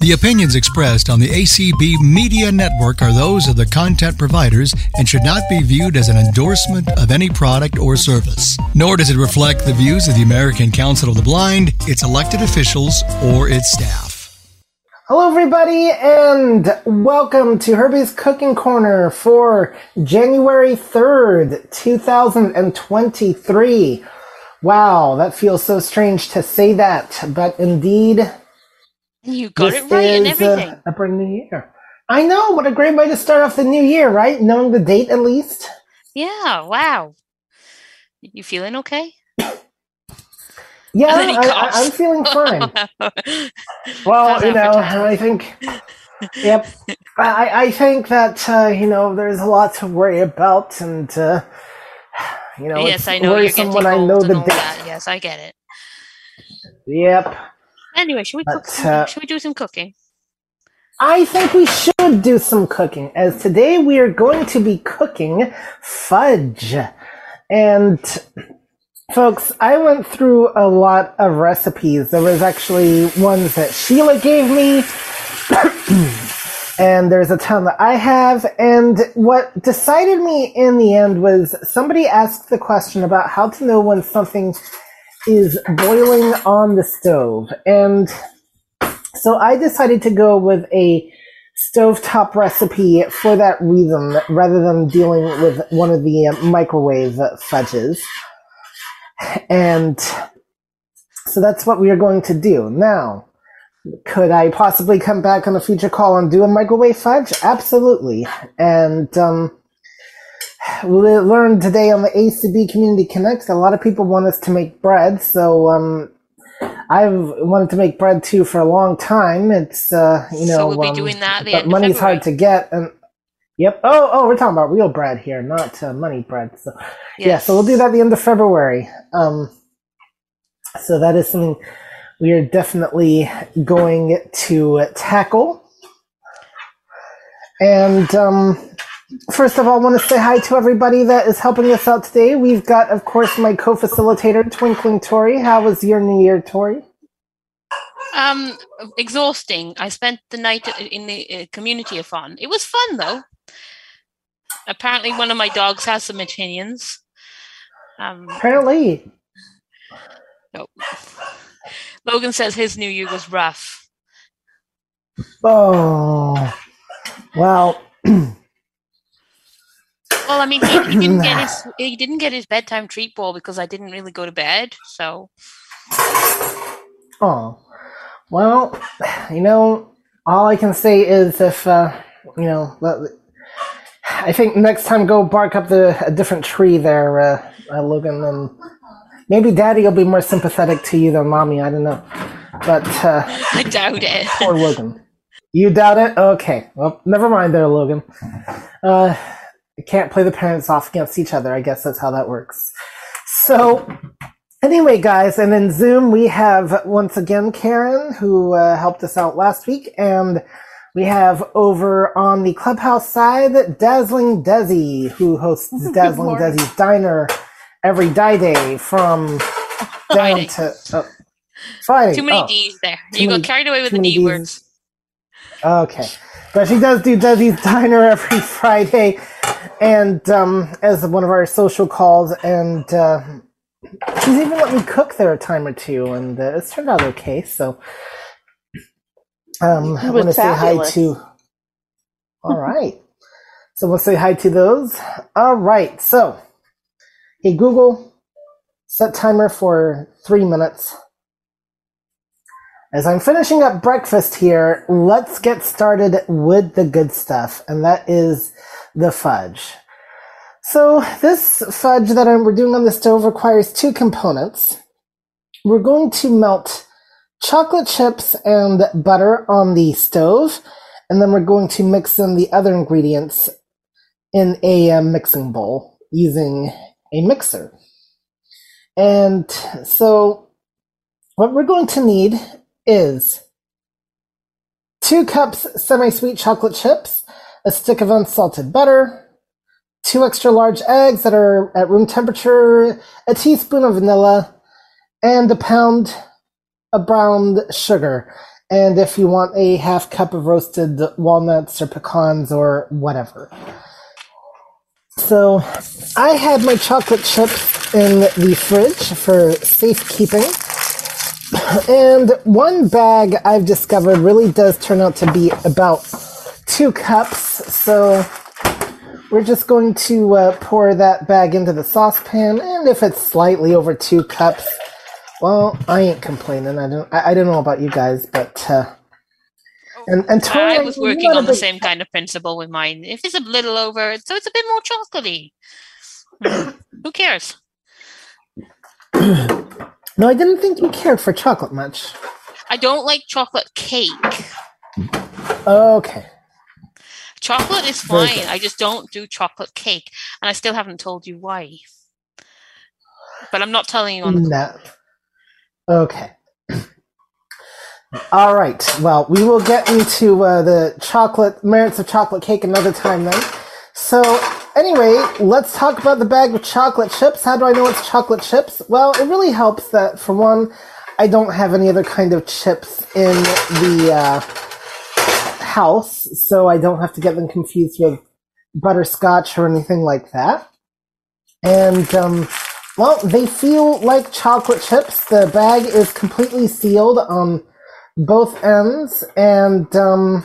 The opinions expressed on the ACB Media Network are those of the content providers and should not be viewed as an endorsement of any product or service. Nor does it reflect the views of the American Council of the Blind, its elected officials, or its staff. Hello, everybody, and welcome to Herbie's Cooking Corner for January 3rd, 2023. Wow, that feels so strange to say that, but indeed, You got this it right and uh, everything. a brand new year. I know, what a great way to start off the new year, right? Knowing the date at least. yeah, wow. You feeling okay? Yeah, And then he I. I'm feeling fine. Well, you know. I think, yep, I, I think that uh, you know there's a lot to worry about, and uh, you know, yes, I know you're getting when I know the date. that. Yes, I get it. Yep, Anyway, should we cook? But, uh, should we do some cooking? I think we should do some cooking, as today we are going to be cooking fudge, and folks, I went through a lot of recipes. There was actually ones that Sheila gave me. and there's a ton that I have. And what decided me in the end was somebody asked the question about how to know when something is boiling on the stove. And so I decided to go with a stovetop recipe for that reason rather than dealing with one of the uh, microwave fudges. And so that's what we are going to do. Now, could I possibly come back on a future call and do a microwave fudge? Absolutely. And um, learned today on the ACB Community Connect a lot of people want us to make bread. So um, I've wanted to make bread too for a long time. It's uh, you know, So we'll be um, doing that but money's hard to get. And yep. Oh, oh, we're talking about real bread here, not uh, money bread. So yeah, so we'll do that at the end of February. Um, so that is something we are definitely going to tackle. And um, first of all, I want to say hi to everybody that is helping us out today. We've got, of course, my co-facilitator, Twinkling Tori. How was your New Year, Tori? Um, exhausting. I spent the night in the uh, community of fun. It was fun though. Apparently, one of my dogs has some opinions. Um, Apparently, no. Logan says his New Year was rough. oh, well, Well, I mean, he, he didn't get his he didn't get his bedtime treat ball because I didn't really go to bed. So Oh, well, you know, all I can say is if, uh, you know, I think next time go bark up the a different tree there, uh, uh, Logan, and maybe Daddy will be more sympathetic to you than Mommy. I don't know, but uh, I doubt it. poor Logan. You doubt it? Okay, well, never mind there, Logan. Uh, you can't play the parents off against each other. I guess that's how that works. So, Anyway, guys, and in Zoom we have once again Karen, who uh, helped us out last week, and we have over on the clubhouse side Dazzling Desi, who hosts Dazzling. Desi's Diner every die day from Friday. to oh, Friday. Too many oh, D's there. You many- got carried away with the D Ds. words. Okay. But she does do Desi's Diner every Friday, and um, as one of our social calls, and uh, she's even let me cook there a time or two, and uh, it's turned out okay. So, um, I want to say hi to. All right. So we'll say hi to those. All right. So, hey Google, set timer for three minutes. As I'm finishing up breakfast here, let's get started with the good stuff, and that is the fudge. So this fudge that I'm, we're doing on the stove requires two components. We're going to melt chocolate chips and butter on the stove, and then we're going to mix in the other ingredients in a uh, mixing bowl using a mixer. And so what we're going to need is two cups semi-sweet chocolate chips, a stick of unsalted butter, two extra large eggs that are at room temperature, a teaspoon of vanilla, and a pound of brown sugar. and if you want a half cup of roasted walnuts or pecans or whatever. So I had my chocolate chips in the fridge for safekeeping. And one bag I've discovered really does turn out to be about two cups. So we're just going to uh, pour that bag into the saucepan. And if it's slightly over two cups, well, I ain't complaining. I don't. I, I don't know about you guys, but uh, and and I was working on the same kind of principle with mine. If it's a little over, so it's a bit more chocolatey. Hmm. Who cares? No, I didn't think you cared for chocolate much. I don't like chocolate cake. Okay. Chocolate is fine. I just don't do chocolate cake, and I still haven't told you why. But I'm not telling you on the No. Okay. All right. Well, we will get into uh, the chocolate merits of chocolate cake another time then. So, anyway, let's talk about the bag of chocolate chips. How do I know it's chocolate chips? Well, it really helps that, for one, I don't have any other kind of chips in the uh, house, so I don't have to get them confused with butterscotch or anything like that. And, um, well, they feel like chocolate chips. The bag is completely sealed on both ends, and um,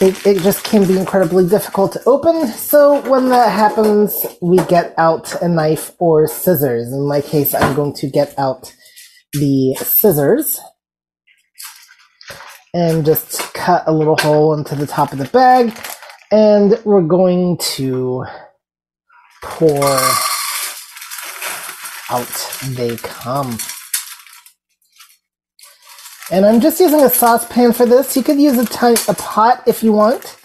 it, it just can be incredibly difficult to open. So when that happens, we get out a knife or scissors. In my case, I'm going to get out the scissors and just cut a little hole into the top of the bag. And we're going to pour out they come. And I'm just using a saucepan for this. You could use a, tiny, a pot if you want.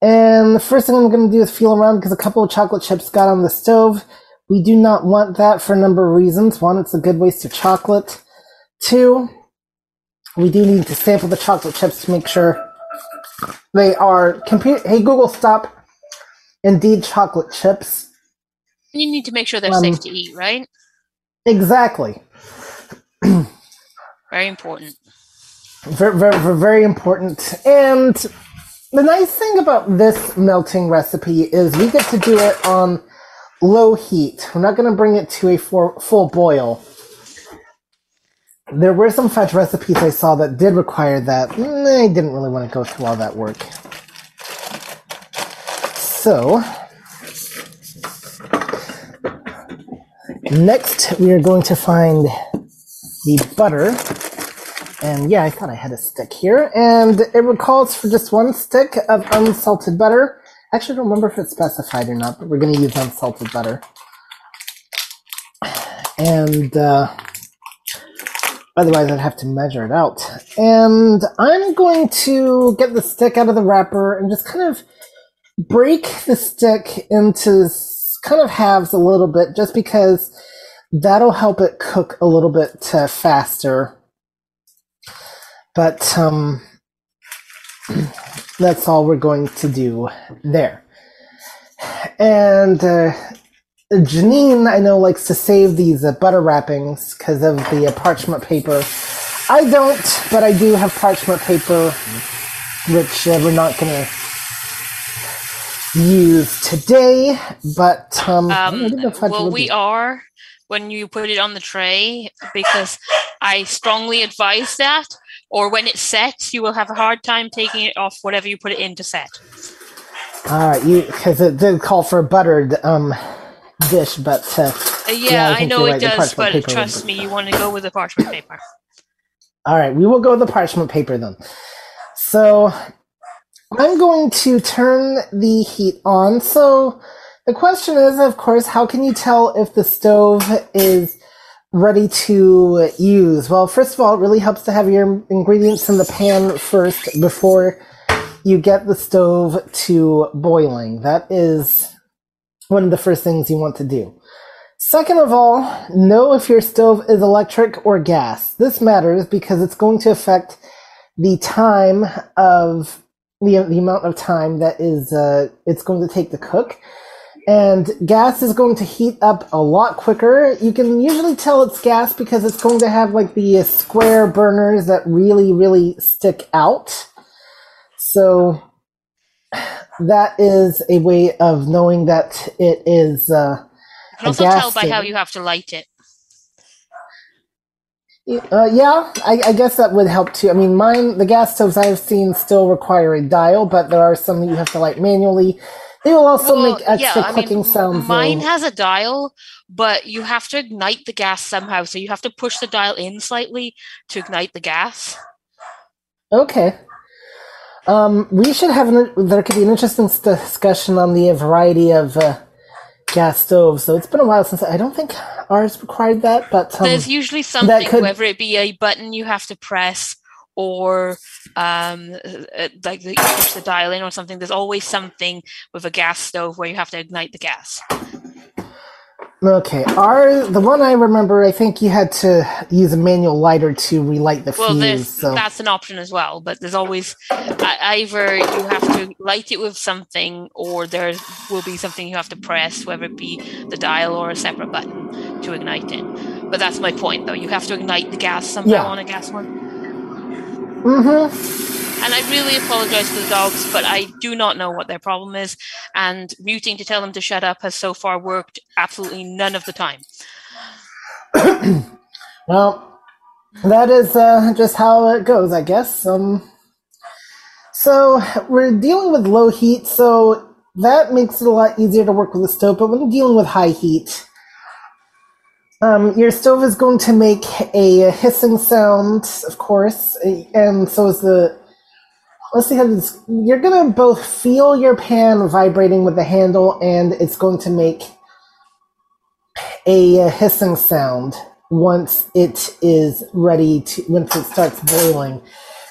And the first thing I'm going to do is feel around because a couple of chocolate chips got on the stove. We do not want that for a number of reasons. One, it's a good waste of chocolate. Two, we do need to sample the chocolate chips to make sure they are. Computer, hey Google, stop. Indeed, chocolate chips. You need to make sure they're Um, safe to eat, right? Exactly. Very important. very, very, very, important. And the nice thing about this melting recipe is we get to do it on low heat. We're not going to bring it to a for, full boil. There were some fudge recipes I saw that did require that. I didn't really want to go through all that work. So, next we are going to find the butter. And yeah, I thought I had a stick here. And it recalls for just one stick of unsalted butter. Actually, I don't remember if it's specified or not, but we're going to use unsalted butter. And uh, otherwise, I'd have to measure it out. And I'm going to get the stick out of the wrapper and just kind of break the stick into kind of halves a little bit, just because that'll help it cook a little bit uh, faster but um, that's all we're going to do there. And uh, Janine, I know, likes to save these uh, butter wrappings because of the uh, parchment paper. I don't, but I do have parchment paper, which uh, we're not going to use today. But um, Um, didn't know if I'd well, we are when you put it on the tray because I strongly advise that. Or when it sets, you will have a hard time taking it off whatever you put it in to set. All right, you because it did call for buttered um dish, but uh, yeah, Yeah, I I, know it right, does, but trust me, you want to go with the parchment paper. all right, we will go with the parchment paper then. So I'm going to turn the heat on. So the question is, of course, how can you tell if the stove is ready to use? Well, first of all, it really helps to have your ingredients in the pan first before you get the stove to boiling. That is one of the first things you want to do. Second of all, know if your stove is electric or gas. This matters because it's going to affect the time of the, the amount of time that is uh, it's going to take to cook. and gas is going to heat up a lot quicker. You can usually tell it's gas because it's going to have like the square burners that really, really stick out. So that is a way of knowing that it is. Uh, You can also tell by how you have to light it. Uh, yeah, I, I, guess that would help too. I mean, mine, the gas stoves I've seen still require a dial, but there are some that you have to light manually. They will also well, make extra yeah, clicking mean, sounds. Mine though. has a dial, but you have to ignite the gas somehow. So you have to push the dial in slightly to ignite the gas. Okay. Um, we should have an, there could be an interesting discussion on the variety of uh, gas stoves. So it's been a while since I don't think ours required that, but um, there's usually something, could, whether it be a button you have to press or um, uh, like you push the dial in or something. There's always something with a gas stove where you have to ignite the gas. Okay, our the one I remember, I think you had to use a manual lighter to relight the well, fuse. So. that's an option as well. But there's always uh, either you have to light it with something, or there will be something you have to press, whether it be the dial or a separate button to ignite it. But that's my point, though. You have to ignite the gas somehow yeah. on a gas one. Mm-hmm. And I really apologize to the dogs, but I do not know what their problem is. And muting to tell them to shut up has so far worked absolutely none of the time. well, that is uh, just how it goes, I guess. Um, so we're dealing with low heat, so that makes it a lot easier to work with the stove. But when dealing with high heat, um, your stove is going to make a hissing sound, of course, and so is the let's see how this. You're gonna both feel your pan vibrating with the handle, and it's going to make a hissing sound once it is ready to once it starts boiling.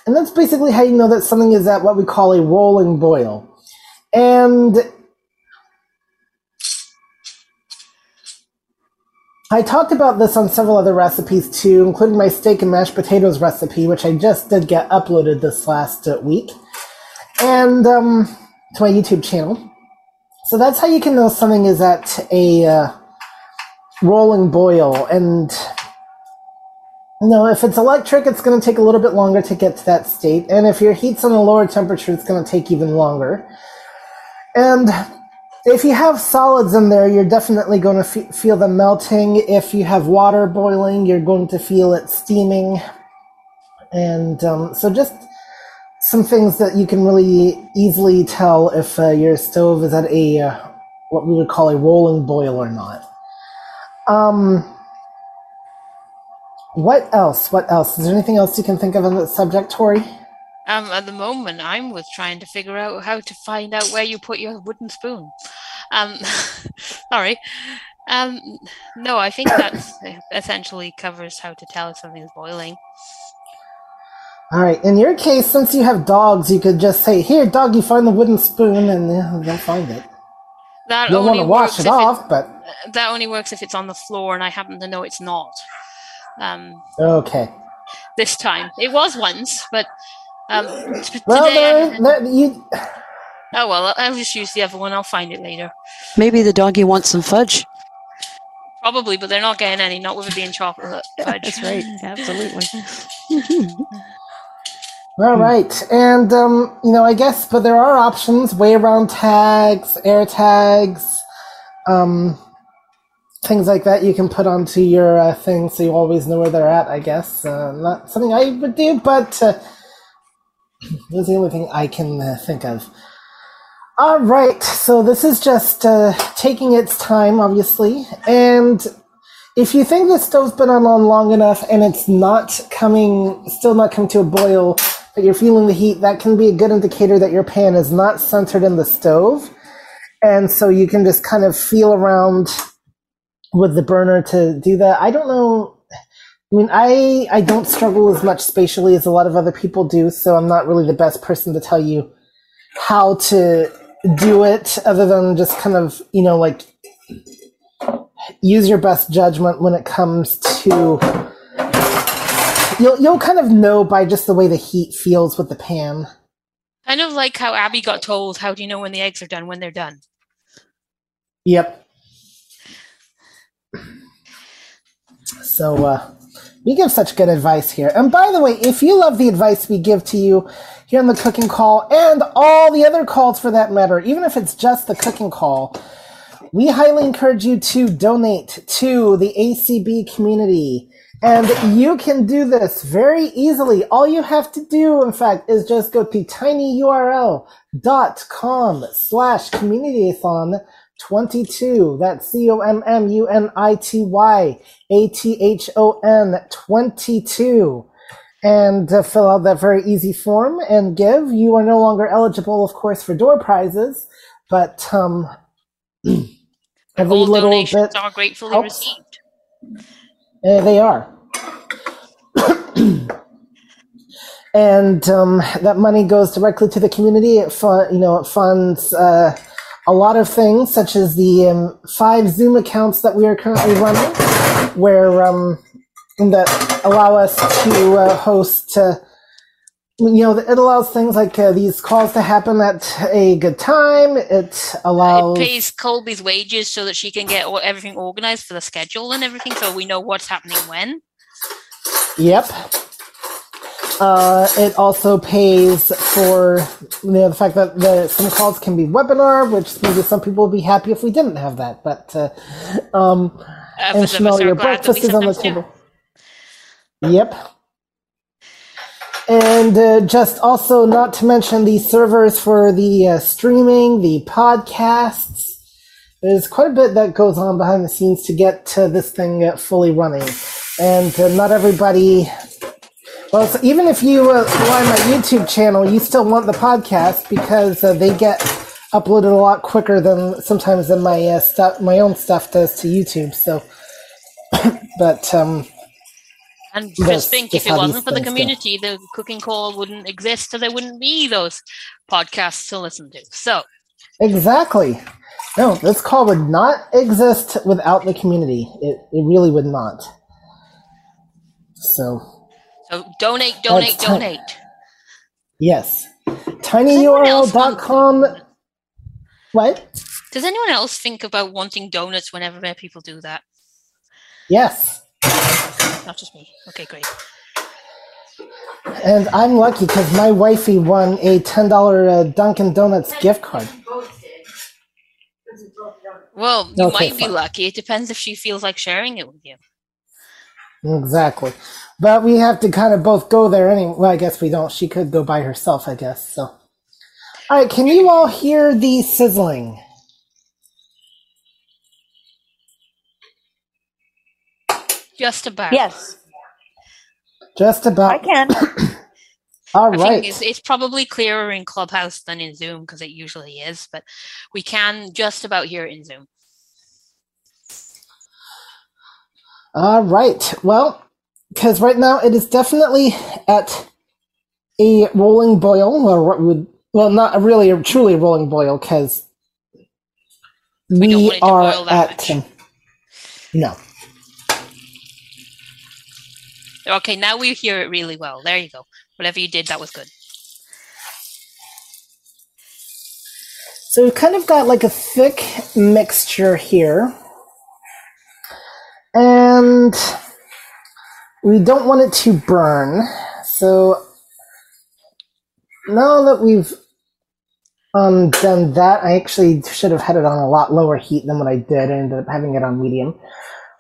And that's basically how you know that something is at what we call a rolling boil. And I talked about this on several other recipes too, including my steak and mashed potatoes recipe, which I just did get uploaded this last uh, week, and um, to my YouTube channel. So that's how you can know something is at a uh, rolling boil. And you know, if it's electric, it's going to take a little bit longer to get to that state, and if your heat's on a lower temperature, it's going to take even longer. And if you have solids in there, you're definitely going to feel them melting. If you have water boiling, you're going to feel it steaming. And um, so, just some things that you can really easily tell if uh, your stove is at a uh, what we would call a rolling boil or not. Um, what else? What else? Is there anything else you can think of on the subject, Tori? Um, at the moment, I'm with trying to figure out how to find out where you put your wooden spoon. Um, sorry. Um, no, I think that essentially covers how to tell if something is boiling. All right. In your case, since you have dogs, you could just say, "Here, doggy, find the wooden spoon," and uh, they'll find it. That You'll want to wash it off, it, but that only works if it's on the floor, and I happen to know it's not. Um, okay. This time, it was once, but um, well, today, there, there, you. Oh well, I'll just use the other one. I'll find it later. Maybe the doggy wants some fudge. Probably, but they're not getting any. Not with it being chocolate fudge. That's right. Absolutely. All right, and um, you know, I guess, but there are options: way around tags, air tags, um, things like that. You can put onto your uh, thing so you always know where they're at. I guess uh, not something I would do, but. Uh, that's the only thing I can uh, think of. All right, so this is just uh, taking its time, obviously, and if you think the stove's been on long enough and it's not coming, still not coming to a boil, but you're feeling the heat, that can be a good indicator that your pan is not centered in the stove, and so you can just kind of feel around with the burner to do that. I don't know I mean, I I don't struggle as much spatially as a lot of other people do, so I'm not really the best person to tell you how to do it, other than just kind of you know like use your best judgment when it comes to. You'll you'll kind of know by just the way the heat feels with the pan. Kind of like how Abby got told, "How do you know when the eggs are done? When they're done?" Yep. So uh, we give such good advice here. And by the way, if you love the advice we give to you here on the cooking call and all the other calls for that matter, even if it's just the cooking call, we highly encourage you to donate to the ACB community. And you can do this very easily. All you have to do, in fact, is just go to tinyurl.com slash communityathon 22. That's C-O-M-M-U-N-I-T-Y-A-T-H-O-N 22. And uh, fill out that very easy form and give. You are no longer eligible, of course, for door prizes, but um, every All little donations bit are gratefully helps. received. Uh, they are. and um, that money goes directly to the community. It fun, you know, it funds uh, a lot of things, such as the um, five Zoom accounts that we are currently running, where um, that allow us to uh, host. Uh, you know, it allows things like uh, these calls to happen at a good time. It allows. It pays Colby's wages so that she can get all, everything organized for the schedule and everything, so we know what's happening when. Yep. Uh, it also pays for you know the fact that the, some calls can be webinar, which maybe some people would be happy if we didn't have that. But uh, um, Uh, and for some of us Chanel, your glad that we breakfast is on the table. Yep. And uh, just also not to mention the servers for the uh, streaming, the podcasts. There's quite a bit that goes on behind the scenes to get uh, this thing uh, fully running. And uh, not everybody. Well, so even if you uh, go on my YouTube channel, you still want the podcast because uh, they get uploaded a lot quicker than sometimes than my uh, stuff, my own stuff does to YouTube. So, but um, And Yes, just think, if it wasn't for the things go. community, the cooking call wouldn't exist, so there wouldn't be those podcasts to listen to. So, Exactly. No, this call would not exist without the community. It, it really would not. So, so donate, donate, ti- donate. yes. anyone else want- tinyurl.com. What? Does anyone else think about wanting donuts whenever people do that? Yes. Not just me. Okay, great. And I'm lucky because my wifey won a $10 uh, Dunkin' Donuts gift card. Well, you Okay, might be fine. lucky. It depends if she feels like sharing it with you. Exactly. But we have to kind of both go there anyway. Well, I guess we don't. She could go by herself, I guess. So. All right, can you all hear the sizzling? Just about. Yes, Just I about. can. All I right. think it's, it's probably clearer in Clubhouse than in Zoom because it usually is, but we can just about hear it in Zoom. All right. Well, because right now it is definitely at a rolling boil, or what would well, not really a truly rolling boil, because We we, don't want it to are boil that at much. um, no. Okay, now we hear it really well. There you go. Whatever you did, that was good. So we've kind of got like a thick mixture here. And we don't want it to burn. So now that we've um, done that, I actually should have had it on a lot lower heat than what I did. I ended up having it on medium.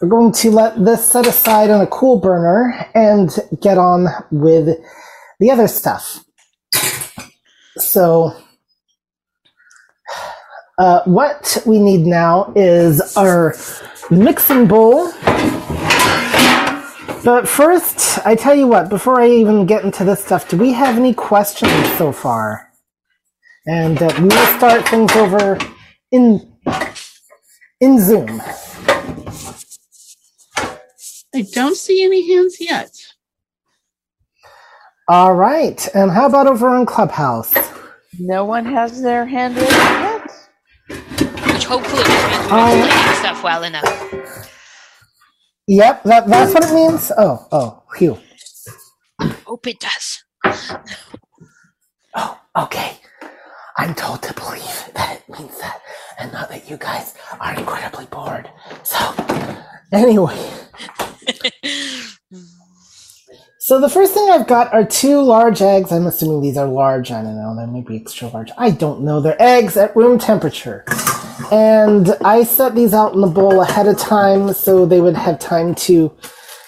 We're going to let this set aside on a cool burner and get on with the other stuff. So uh, what we need now is our mixing bowl. But first, I tell you what, before I even get into this stuff, do we have any questions so far? And uh, we will start things over in in Zoom. I don't see any hands yet. All right. And how about over on Clubhouse? No one has their hand raised yet. Which hopefully means we're Um, playing stuff well enough. Yep, that, that's what it means. Oh, oh, phew. Hope it does. Oh, okay. I'm told to believe that it means that. and not that you guys are incredibly bored. So, anyway. So the first thing I've got are two large eggs. I'm assuming these are large. I don't know. They might be extra large. I don't know. They're eggs at room temperature. And I set these out in the bowl ahead of time so they would have time to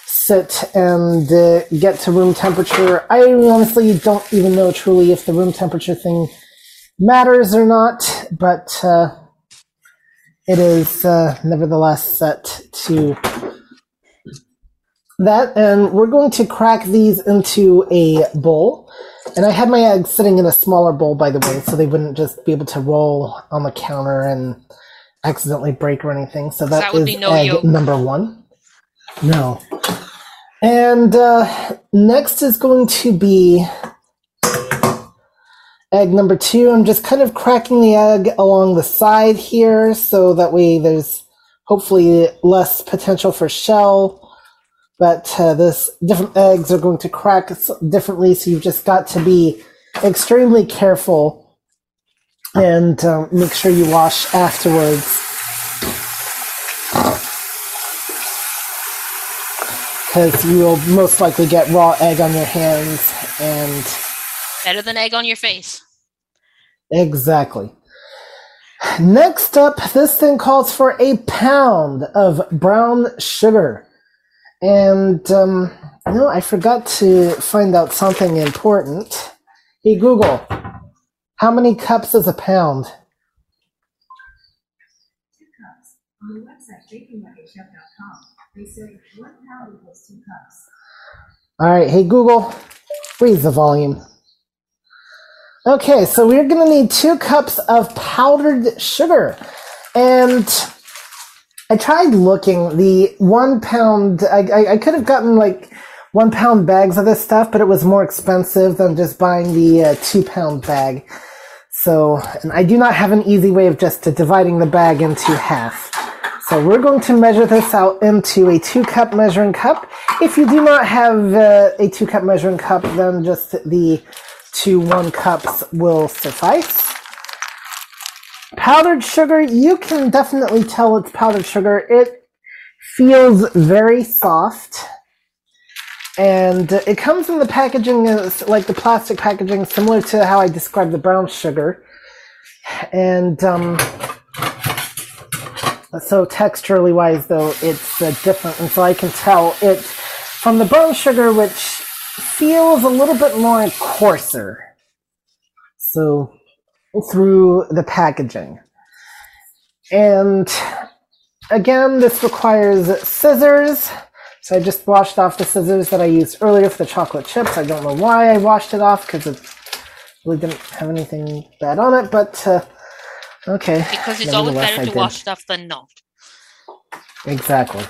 sit and uh, get to room temperature. I honestly don't even know truly if the room temperature thing matters or not, but uh, it is uh, nevertheless set to that. And we're going to crack these into a bowl. And I had my eggs sitting in a smaller bowl, by the way, so they wouldn't just be able to roll on the counter and accidentally break or anything. So that, that would is be no egg yolk. number one. No. And uh, next is going to be egg number two. I'm just kind of cracking the egg along the side here so that way there's hopefully less potential for shell. But uh, this different eggs are going to crack differently, so you've just got to be extremely careful and um, make sure you wash afterwards. Because you will most likely get raw egg on your hands and Better than egg on your face. Exactly. Next up, this thing calls for a pound of brown sugar. And, um, no, I forgot to find out something important. Hey, Google, how many cups is a pound? Two cups. On the website bakinglikeachef.com, they say one pound equals two cups. All right, hey, Google, raise the volume. Okay, so we're gonna need two cups of powdered sugar. And I tried looking, the one pound, I, I, I could have gotten like one pound bags of this stuff, but it was more expensive than just buying the uh, two pound bag. So, and I do not have an easy way of just dividing the bag into half. So we're going to measure this out into a two cup measuring cup. If you do not have uh, a two cup measuring cup, then just the two one cups will suffice. Powdered sugar, you can definitely tell it's powdered sugar. It feels very soft. And it comes in the packaging, like the plastic packaging, similar to how I described the brown sugar. And um, so texturally wise, though, it's uh, different, and so I can tell it from the brown sugar, which feels a little bit more coarser. So through the packaging, and again, this requires scissors. So I just washed off the scissors that I used earlier for the chocolate chips. I don't know why I washed it off because it really didn't have anything bad on it, but uh, okay. Because it's always better to wash stuff than not. Exactly.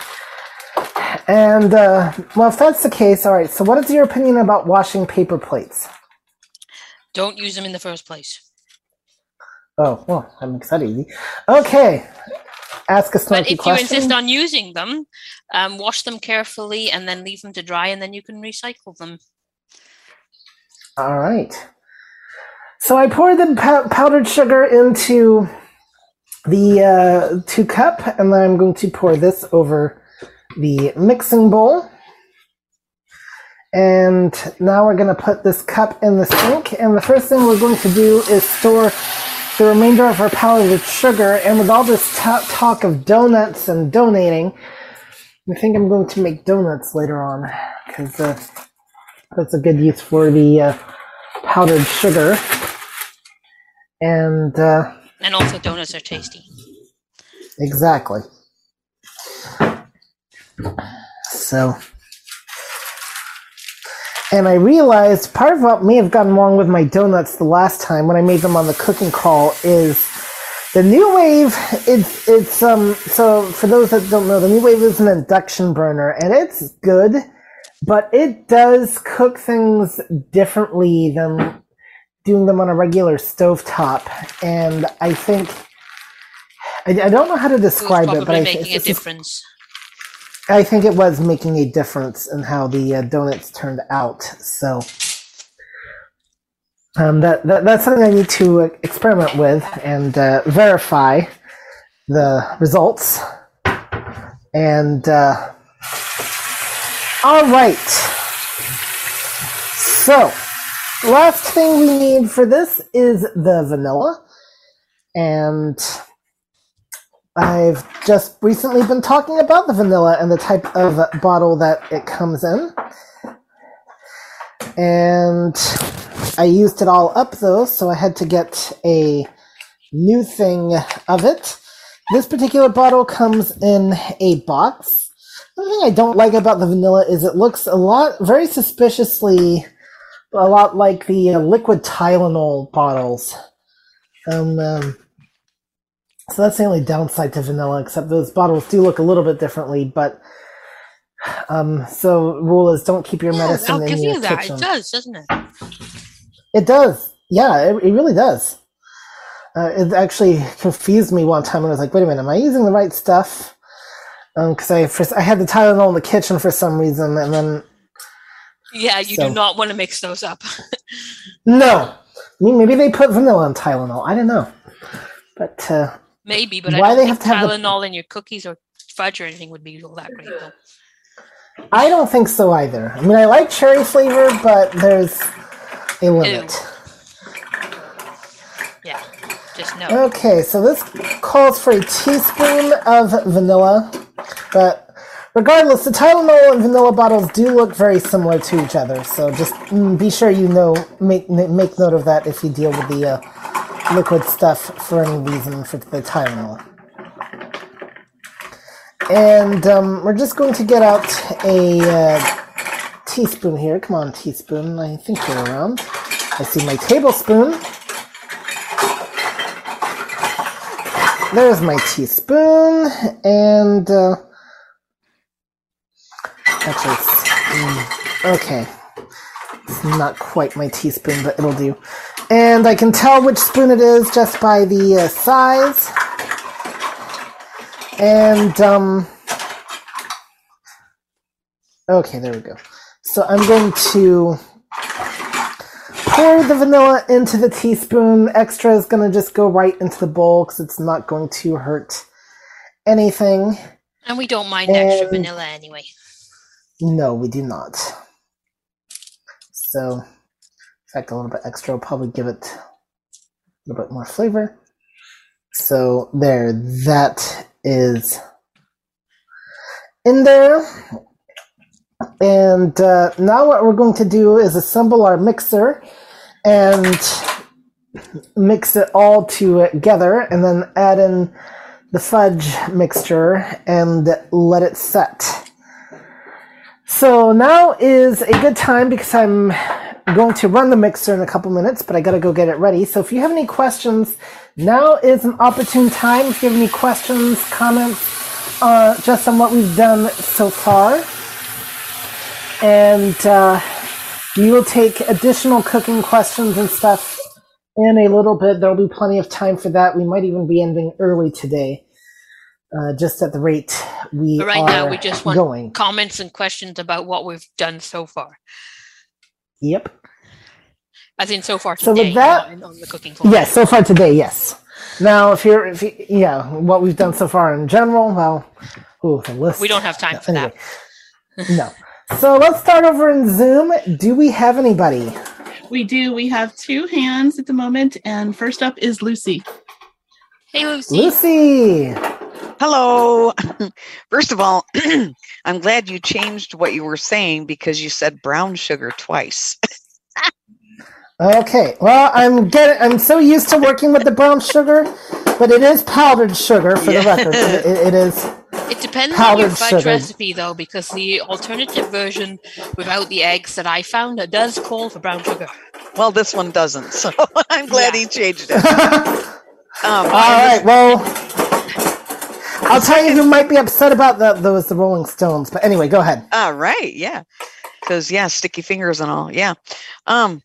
And uh, well, if that's the case, all right. So, what is your opinion about washing paper plates? Don't use them in the first place. Oh, well, that makes that easy. Okay. Ask a But snarky if you insist on using them, um, wash them carefully and then leave them to dry, and then you can recycle them. All right. So I pour the pow- powdered sugar into the uh, two cup, and then I'm going to pour this over the mixing bowl. And now we're going to put this cup in the sink. And the first thing we're going to do is store the remainder of our powdered sugar. And with all this ta talk of donuts and donating, I think I'm going to make donuts later on because uh, that's a good use for the uh, powdered sugar. And uh, And also, donuts are tasty. exactly. So, and I realized part of what may have gone wrong with my donuts the last time when I made them on the cooking call is the NuWave. It's it's um so for those that don't know, the NuWave is an induction burner and it's good, but it does cook things differently than doing them on a regular stovetop. And I think I, I don't know how to describe it, but I, making a it's- it's- difference. I think it was making a difference in how the uh, donuts turned out. So um, that, that that's something I need to uh, experiment with and uh, verify. the results. And uh, all right. So, last thing we need for this is the vanilla. And I've just recently been talking about the vanilla and the type of bottle that it comes in. And I used it all up though, so I had to get a new thing of it. This particular bottle comes in a box. The thing I don't like about the vanilla is it looks a lot, very suspiciously, a lot like the uh, liquid Tylenol bottles. Um, um, so that's the only downside to vanilla, except those bottles do look a little bit differently. But um, so rule is don't keep your Yeah, medicine I'll in give your you that. kitchen. It does, doesn't it? It does. Yeah, it, it really does. Uh, it actually confused me one time, and I was like, "Wait a minute, am I using the right stuff?" Because I first I had the Tylenol in the kitchen for some reason, and then Yeah, you So- do not want to mix those up. no, I mean, maybe they put vanilla in Tylenol. I don't know, but uh, Maybe, but Why I don't they think have to have the- Tylenol in your cookies or fudge or anything would be all that great. Though. I don't think so either. I mean, I like cherry flavor, but there's a limit. Yeah, just no. Okay, so this calls for a teaspoon of vanilla, but regardless, the Tylenol and vanilla bottles do look very similar to each other. So just mm, be sure you know make make note of that if you deal with the uh, liquid stuff for any reason for the Tylenol. And um, we're just going to get out a uh, teaspoon here. Come on, teaspoon. I think you're around. I see my tablespoon. There's my teaspoon, and uh, actually, mm, okay, it's not quite my teaspoon, but it'll do. And I can tell which spoon it is just by the uh, size. And um, okay, there we go. So I'm going to pour the vanilla into the teaspoon. Extra is going to just go right into the bowl because it's not going to hurt anything. And we don't mind extra vanilla anyway. No, we do not. So, fact, a little bit extra will probably give it a little bit more flavor. So, there, that is in there. And uh, now, what we're going to do is assemble our mixer and mix it all together, and then add in the fudge mixture and let it set. So now is a good time because I'm going to run the mixer in a couple minutes, but I gotta go get it ready. So if you have any questions, now is an opportune time. If you have any questions, comments, uh, just on what we've done so far. And uh, we will take additional cooking questions and stuff in a little bit. There'll be plenty of time for that. We might even be ending early today, uh, just at the rate we But right now, we just want going. comments and questions about what we've done so far. Yep. As in so far So today, with that- not on the cooking class. Yes, so far today, yes. Now, if you're, if you, yeah, what we've done so far in general, well, ooh, the list. We don't have time for Anyway, that. no. So let's start over in Zoom. Do we have anybody? We do. We have two hands at the moment, and first up is Lucy. Hey, Lucy. Lucy. Hello. First of all, I'm glad you changed what you were saying because you said brown sugar twice. Okay. Well, I'm getting. I'm so used to working with the brown sugar, but it is powdered sugar for the record. It, it- it is. It depends on your Powdered fudge sugar. recipe, though, because the alternative version without the eggs that I found uh, does call for brown sugar. Well, this one doesn't, so I'm glad Yeah. he changed it. Um, All right. Well, I'll tell you who might be upset about the, those the Rolling Stones. But anyway, go ahead. All right, yeah, because yeah, sticky fingers and all, yeah. Um,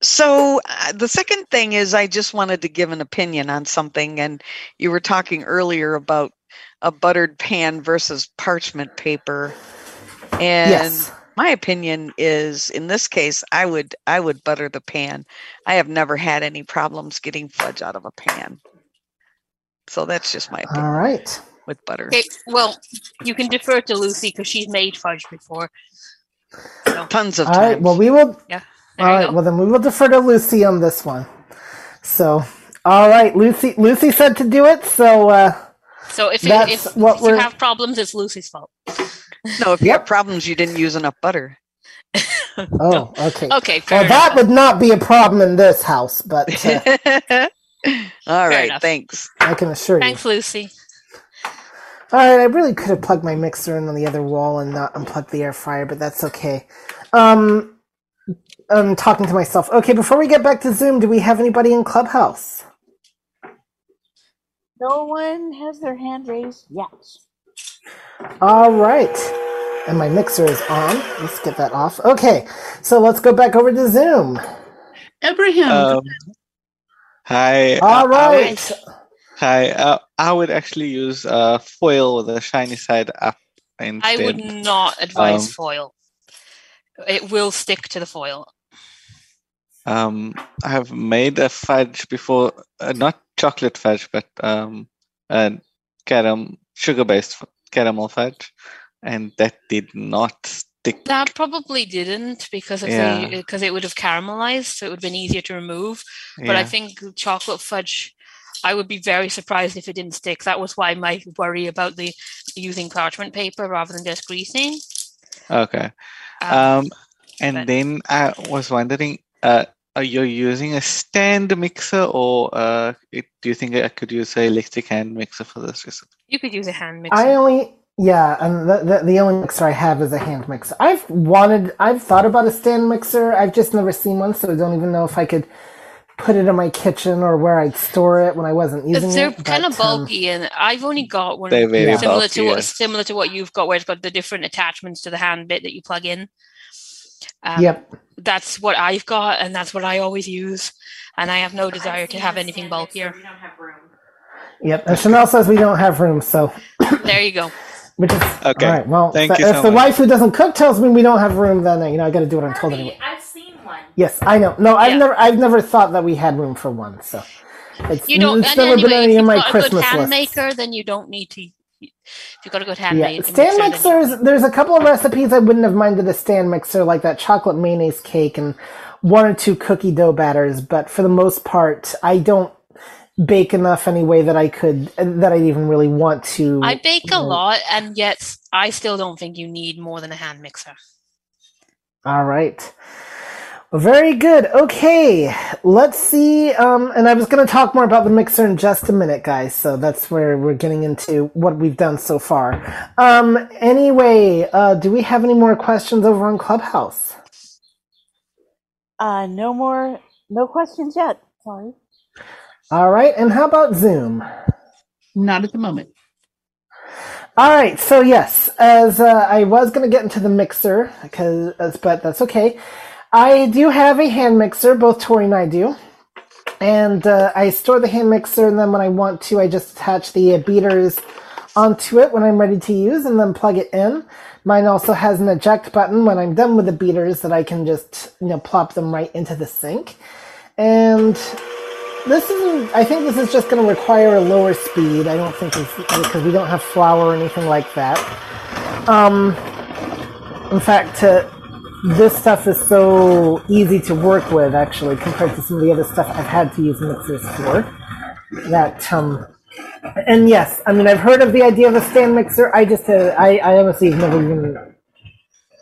so uh, the second thing is, I just wanted to give an opinion on something, and you were talking earlier about a buttered pan versus parchment paper, and yes. my opinion is, in this case, I would I would butter the pan. I have never had any problems getting fudge out of a pan. So that's just my opinion All right. With butter. Okay, well, you can defer to Lucy because she's made fudge before. So, Tons of All times. right. Well, we will. yeah. All There you right. go. Well, then we will defer to Lucy on this one. So, all right, Lucy. Lucy said to do it. So, uh, So if, it, if, what if you have problems, it's Lucy's fault. no, if you Yep. have problems, you didn't use enough butter. oh, okay. Okay, Well, enough. that would not be a problem in this house, but uh, All right, enough. thanks. I can assure you. Thanks, Lucy. All right, I really could have plugged my mixer in on the other wall and not unplugged the air fryer, but that's okay. Um, I'm talking to myself. Okay, before we get back to Zoom, do we have anybody in Clubhouse? No one has their hand raised yet. All right. And my mixer is on. Let's get that off. Okay, so let's go back over to Zoom. Abraham, Um, hi. All I would- right. Hi. Uh, I would actually use uh, foil with a shiny side up instead. I would not advise Um, foil. It will stick to the foil. Um, I have made a fudge before, uh, not chocolate fudge, but um, uh, caram sugar-based caramel fudge, and that did not stick. That probably didn't because of Yeah. the because it would have caramelized, so it would have been easier to remove. But I think chocolate fudge, I would be very surprised if it didn't stick. That was why my worry about the using parchment paper rather than just greasing. Okay. Um, Um, and but- then I was wondering, uh, are you using a stand mixer, or uh, it, do you think I could use a electric hand mixer for this recipe? you could use a hand mixer. I only yeah, and the, the the only mixer I have is a hand mixer. I've wanted, I've thought about a stand mixer. I've just never seen one, so I don't even know if I could put it in my kitchen or where I'd store it when I wasn't using it. They're it. kind of but, um, bulky, and I've only got one They're very similar bulky, to what yes. similar to what you've got, where it's got the different attachments to the hand bit that you plug in. Um, Yep. that's what I've got, and that's what I always use. And I have no desire to have anything bulkier. We don't have room. Yep. And Chanel says we don't have room, so There you go. which is Okay. all right. Well, Thank if, you if so the much. wife who doesn't cook tells me we don't have room, then you know I got to do what I'm told anyway. I've seen one. Yes, I know. No, I've Yeah. never, I've never thought that we had room for one. So it's, You don't. it's never been anyway, any if of you've my got a good Christmas hand lists. maker, then you don't need to. If you've got a good hand Yeah, stand you- mixers. There's a couple of recipes I wouldn't have minded a stand mixer, like that chocolate mayonnaise cake and one or two cookie dough batters. But for the most part, I don't bake enough anyway that I could that I'd even really want to. I bake a lot, and yet I still don't think you need more than a hand mixer. All right. Well, very good. Okay, let's see. Um, and I was going to talk more about the mixer in just a minute, guys. So that's where we're getting into what we've done so far. Um, anyway, uh, do we have any more questions over on Clubhouse? Uh, no more, no questions yet. Sorry. All right, and how about Zoom? not at the moment. All right, so yes, as uh, I was going to get into the mixer, because but that's okay. I do have a hand mixer, both Tori and I do, and uh, I store the hand mixer, and then when I want to, I just attach the uh, beaters onto it when I'm ready to use, and then plug it in. Mine also has an eject button when I'm done with the beaters that I can just you know plop them right into the sink, and this is I think this is just going to require a lower speed. I don't think it's because we don't have flour or anything like that. Um, in fact, uh, this stuff is so easy to work with actually compared to some of the other stuff I've had to use mixers for. That um, and yes, I mean I've heard of the idea of a stand mixer. I just uh, I I honestly have never even.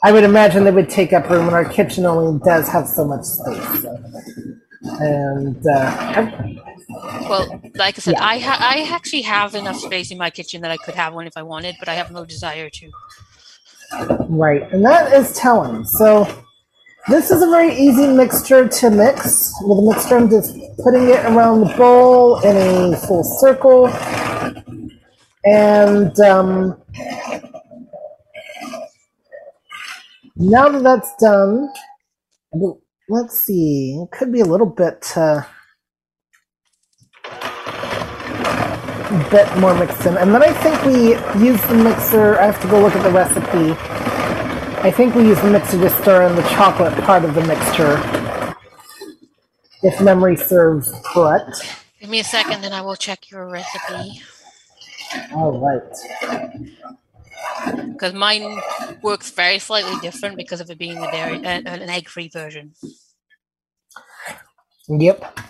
I would imagine they would take up room, and our kitchen only does have so much space. So. And uh, Well, like I said, I ha- I actually have enough space in my kitchen that I could have one if I wanted, but I have no desire to. Right, and that is telling. So this is a very easy mixture to mix. With a mixture, I'm just putting it around the bowl in a full circle. And um, now that that's done, let's see, it could be a little bit, uh, bit more mixed in. And then I think we use the mixer, I have to go look at the recipe. I think we use the mixer to stir in the chocolate part of the mixture, if memory serves correct. Give me a second, and I will check your recipe All right. because mine works very slightly different because of it being a dairy, uh, an egg-free version. Yep.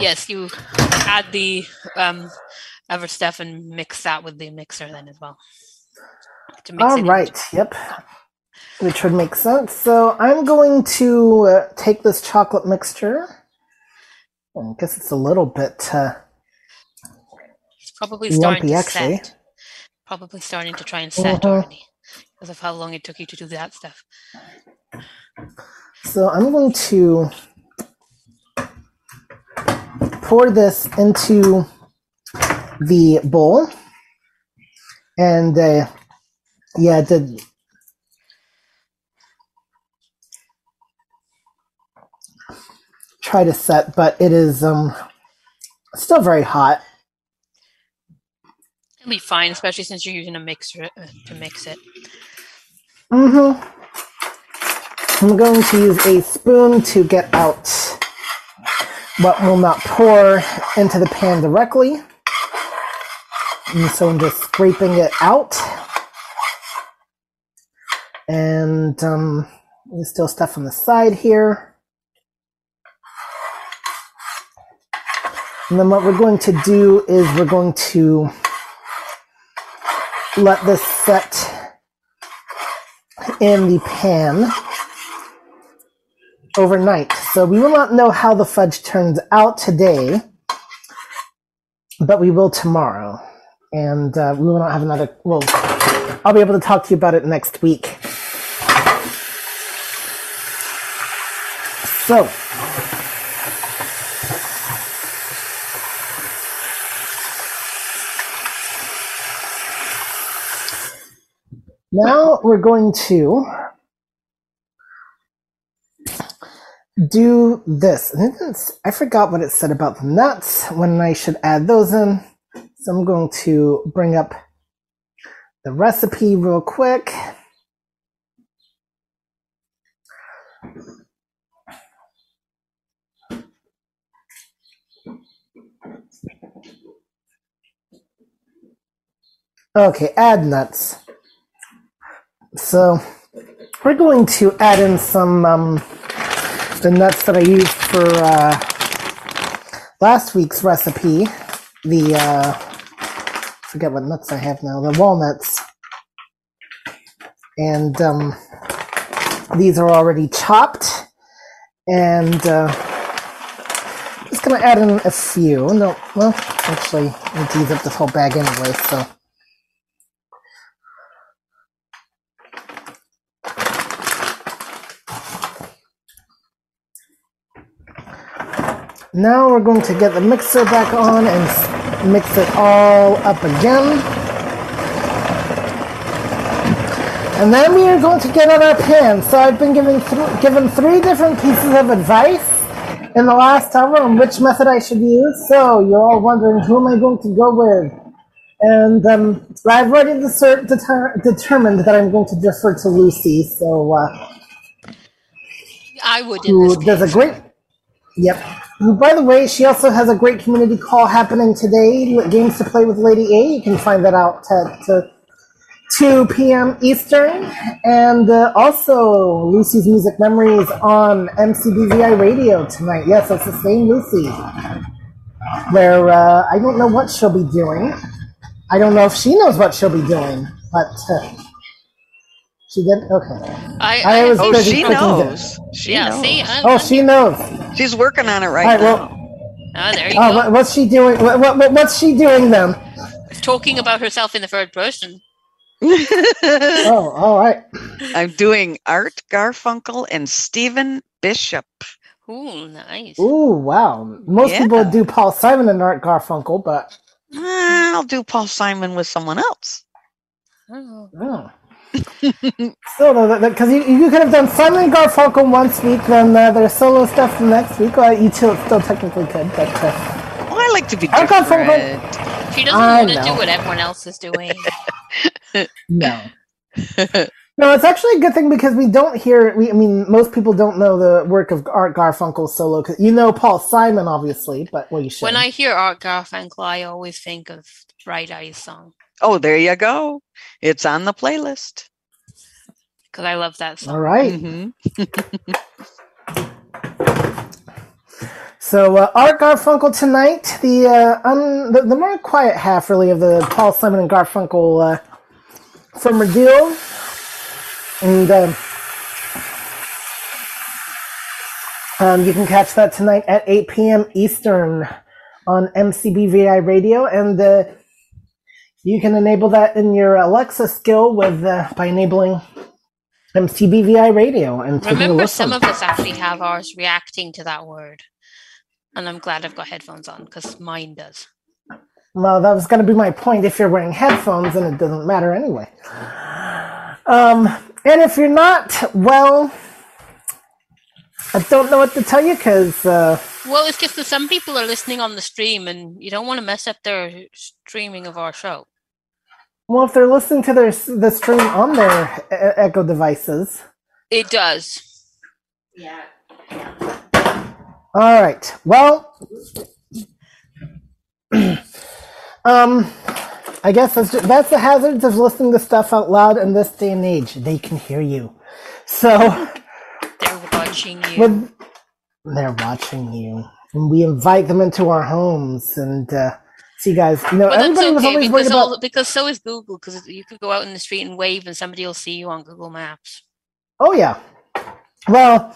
Yes, you add the um, other stuff and mix that with the mixer then as well. All right. Yep. Which would make sense. So I'm going to uh, take this chocolate mixture. I guess it's a little bit uh, It's probably starting lumpy, to actually. set. Probably starting to try and set Mhm. already because of how long it took you to do that stuff. So I'm going to pour this into the bowl. And uh, yeah, it did. Try to set, but it is um still very hot. It'll be fine, especially since you're using a mixer uh, to mix it. Mm-hmm. I'm going to use a spoon to get out what will not pour into the pan directly. And so I'm just scraping it out. And um, there's still stuff on the side here. And then what we're going to do is we're going to let this set in the pan overnight. So we will not know how the fudge turns out today, but we will tomorrow. And uh, we will not have another. Well, I'll be able to talk to you about it next week. So. Now we're going to do this. I forgot what it said about the nuts when I should add those in. So I'm going to bring up the recipe real quick. Okay, add nuts. So we're going to add in some um, the nuts that I used for uh, last week's recipe. The uh, forget what nuts I have now. The walnuts, and um, these are already chopped. And uh, just gonna add in a few. No, well, actually, I need to use up this whole bag anyway. So. Now we're going to get the mixer back on and mix it all up again. And then we are going to get out our pan. So I've been given th- given three different pieces of advice in the last hour on which method I should use. So you're all wondering who am I going to go with? And um, I've already deter- determined that I'm going to defer to Lucy. So uh, I would who does a great. Yep. By the way, she also has a great community call happening today. Games to play with Lady A. You can find that out at uh, 2 p.m. Eastern, and uh, also Lucy's Music Memories on MCBVI Radio tonight. Yes, it's the same Lucy. Where uh, I don't know what she'll be doing. I don't know if she knows what she'll be doing, but uh, she did. Okay. I, I I was Oh, she knows. She yeah, knows. see, I, Oh, she knows. She's working on it right All right. now. Well, Ah, there you Oh, go. what, what's she doing? What, what, what- what's she doing then? Talking about herself in the third person. Oh, all right. I'm doing Art Garfunkel and Stephen Bishop. Ooh, nice. Ooh, wow. Most Yeah. people do Paul Simon and Art Garfunkel, but I'll do Paul Simon with someone else. Oh. oh. So because you, you could have done Simon and Garfunkel once week, then uh, their solo stuff the next week. Well, you still, still technically could, but uh, Well, I like to be Art different. Garfunkel. She doesn't I want to do know. what everyone else is doing. no. No, it's actually a good thing because we don't hear. We, I mean, most people don't know the work of Art Garfunkel solo. Cause you know Paul Simon, obviously, but well, you should. When I hear Art Garfunkel, I always think of Bright Eyes song Oh, there you go. It's on the playlist. because I love that song. All right. Mhm. So uh, Art Garfunkel tonight, the, uh, um, the the more quiet half, really, of the Paul Simon and Garfunkel uh, from deal, and um, um, you can catch that tonight at 8 p.m. Eastern on MCBVI Radio, and uh, you can enable that in your Alexa skill with uh, by enabling MCBVI Radio and Remember, some of us actually have ours reacting to that word, and I'm glad I've got headphones on because mine does. Well, that was going to be my point. If you're wearing headphones, then it doesn't matter anyway. Um, and if you're not, well, I don't know what to tell you because, uh, Well, it's just that some people are listening on the stream, and you don't want to mess up their streaming of our show. Well, if they're listening to their the stream on their e- Echo devices, It does. Yeah. all right. Well, um, I guess that's just, that's the hazards of listening to stuff out loud in this day and age. They can hear you, so. They're watching you. With, they're watching you, and we invite them into our homes. And uh, see, guys, you know, But that's everybody was okay always worried because, about. all, because so is Google. Because you could go out in the street and wave, and somebody will see you on Google Maps. Oh yeah. Well,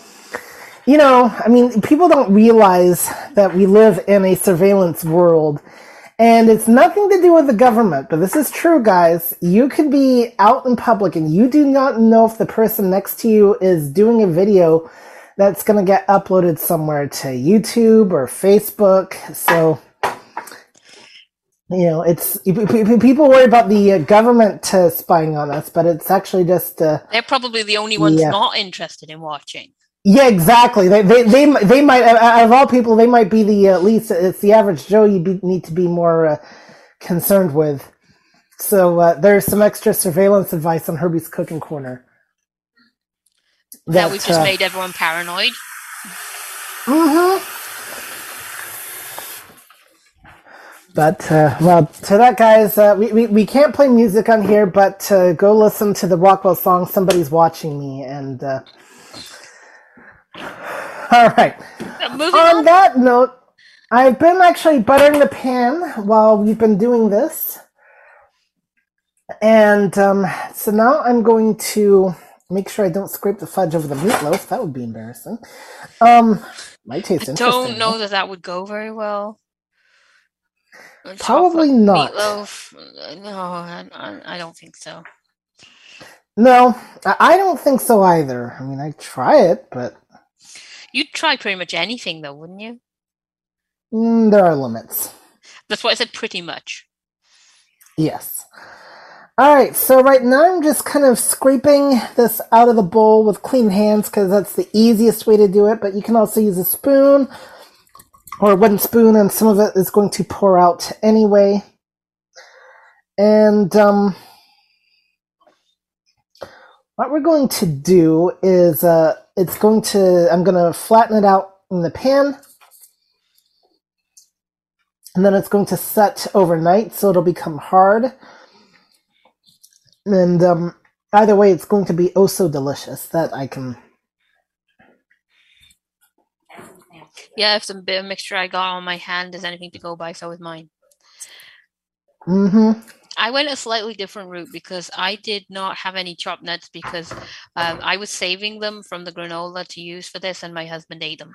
you know, I mean, people don't realize that we live in a surveillance world. And it's nothing to do with the government, but this is true, guys. You could be out in public and you do not know if the person next to you is doing a video that's going to get uploaded somewhere to YouTube or Facebook. So, you know, it's people worry about the uh, government uh, spying on us, but it's actually just uh, They're probably the only ones Yeah. not interested in watching. yeah, exactly. They they they, they might out of all people, they might be the at least it's the average Joe you be, need to be more uh, concerned with. So uh, there's some extra surveillance advice on Herbie's cooking corner. That we've just uh, made everyone paranoid. Mm-hmm. But uh, well, to that, guys, uh, we, we we can't play music on here, but uh, go listen to the Rockwell song "Somebody's Watching Me." And uh, all right. On on. that note, I've been actually buttering the pan while we've been doing this, and um, so now I'm going to make sure I don't scrape the fudge over the meatloaf. That would be embarrassing. Um, might taste I don't know that that would go very well. Probably not. Meatloaf? No, I, I, I don't think so. No, I I don't think so either. I mean, I try it, but You'd try pretty much anything, though, wouldn't you? mm, there are limits. That's why I said pretty much. Yes. All right, so right now I'm just kind of scraping this out of the bowl with clean hands because that's the easiest way to do it. But you can also use a spoon or a wooden spoon, and some of it is going to pour out anyway. And um, what we're going to do is uh, it's going to I'm going to flatten it out in the pan. And then it's going to set overnight, so it'll become hard. And um, either way, it's going to be oh so delicious that I can. Yeah, if the bit of mixture I got on my hand is anything to go by, so is mine. Mm-hmm. I went a slightly different route because I did not have any chopped nuts because um, I was saving them from the granola to use for this, and my husband ate them.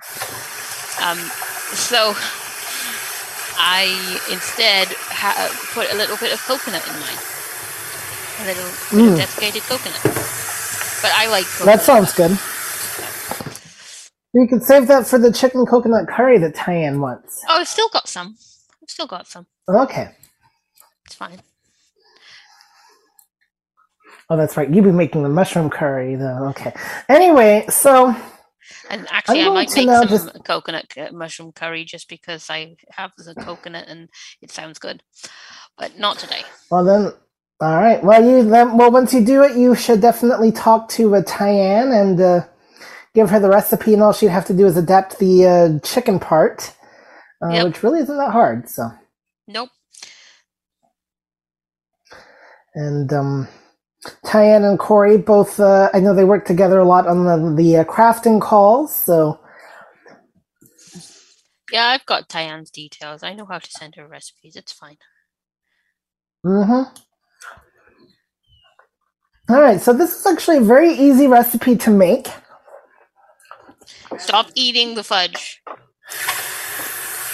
Um, so I instead ha- put a little bit of coconut in mine, a little bit of Mm. desiccated coconut. But I like coconut. That sounds good. You can save that for the chicken coconut curry that Tyann wants. Oh, I've still got some. I've still got some. Okay. It's fine. Oh, that's right. You've been making the mushroom curry, though. Okay. Anyway, so And actually, I might to make some just- coconut mushroom curry just because I have the coconut and it sounds good, but not today. well then, All right. Well, you then, well once you do it, you should definitely talk to uh, Tyann and uh, give her the recipe, and all she'd have to do is adapt the uh, chicken part, uh, Yep. which really isn't that hard. So, Nope. and um, Tyann and Corey both, uh, I know they work together a lot on the the uh, crafting calls. So, Yeah, I've got Tyann's details. I know how to send her recipes. It's fine. mm-hmm. All right. So this is actually a very easy recipe to make. Stop eating the fudge.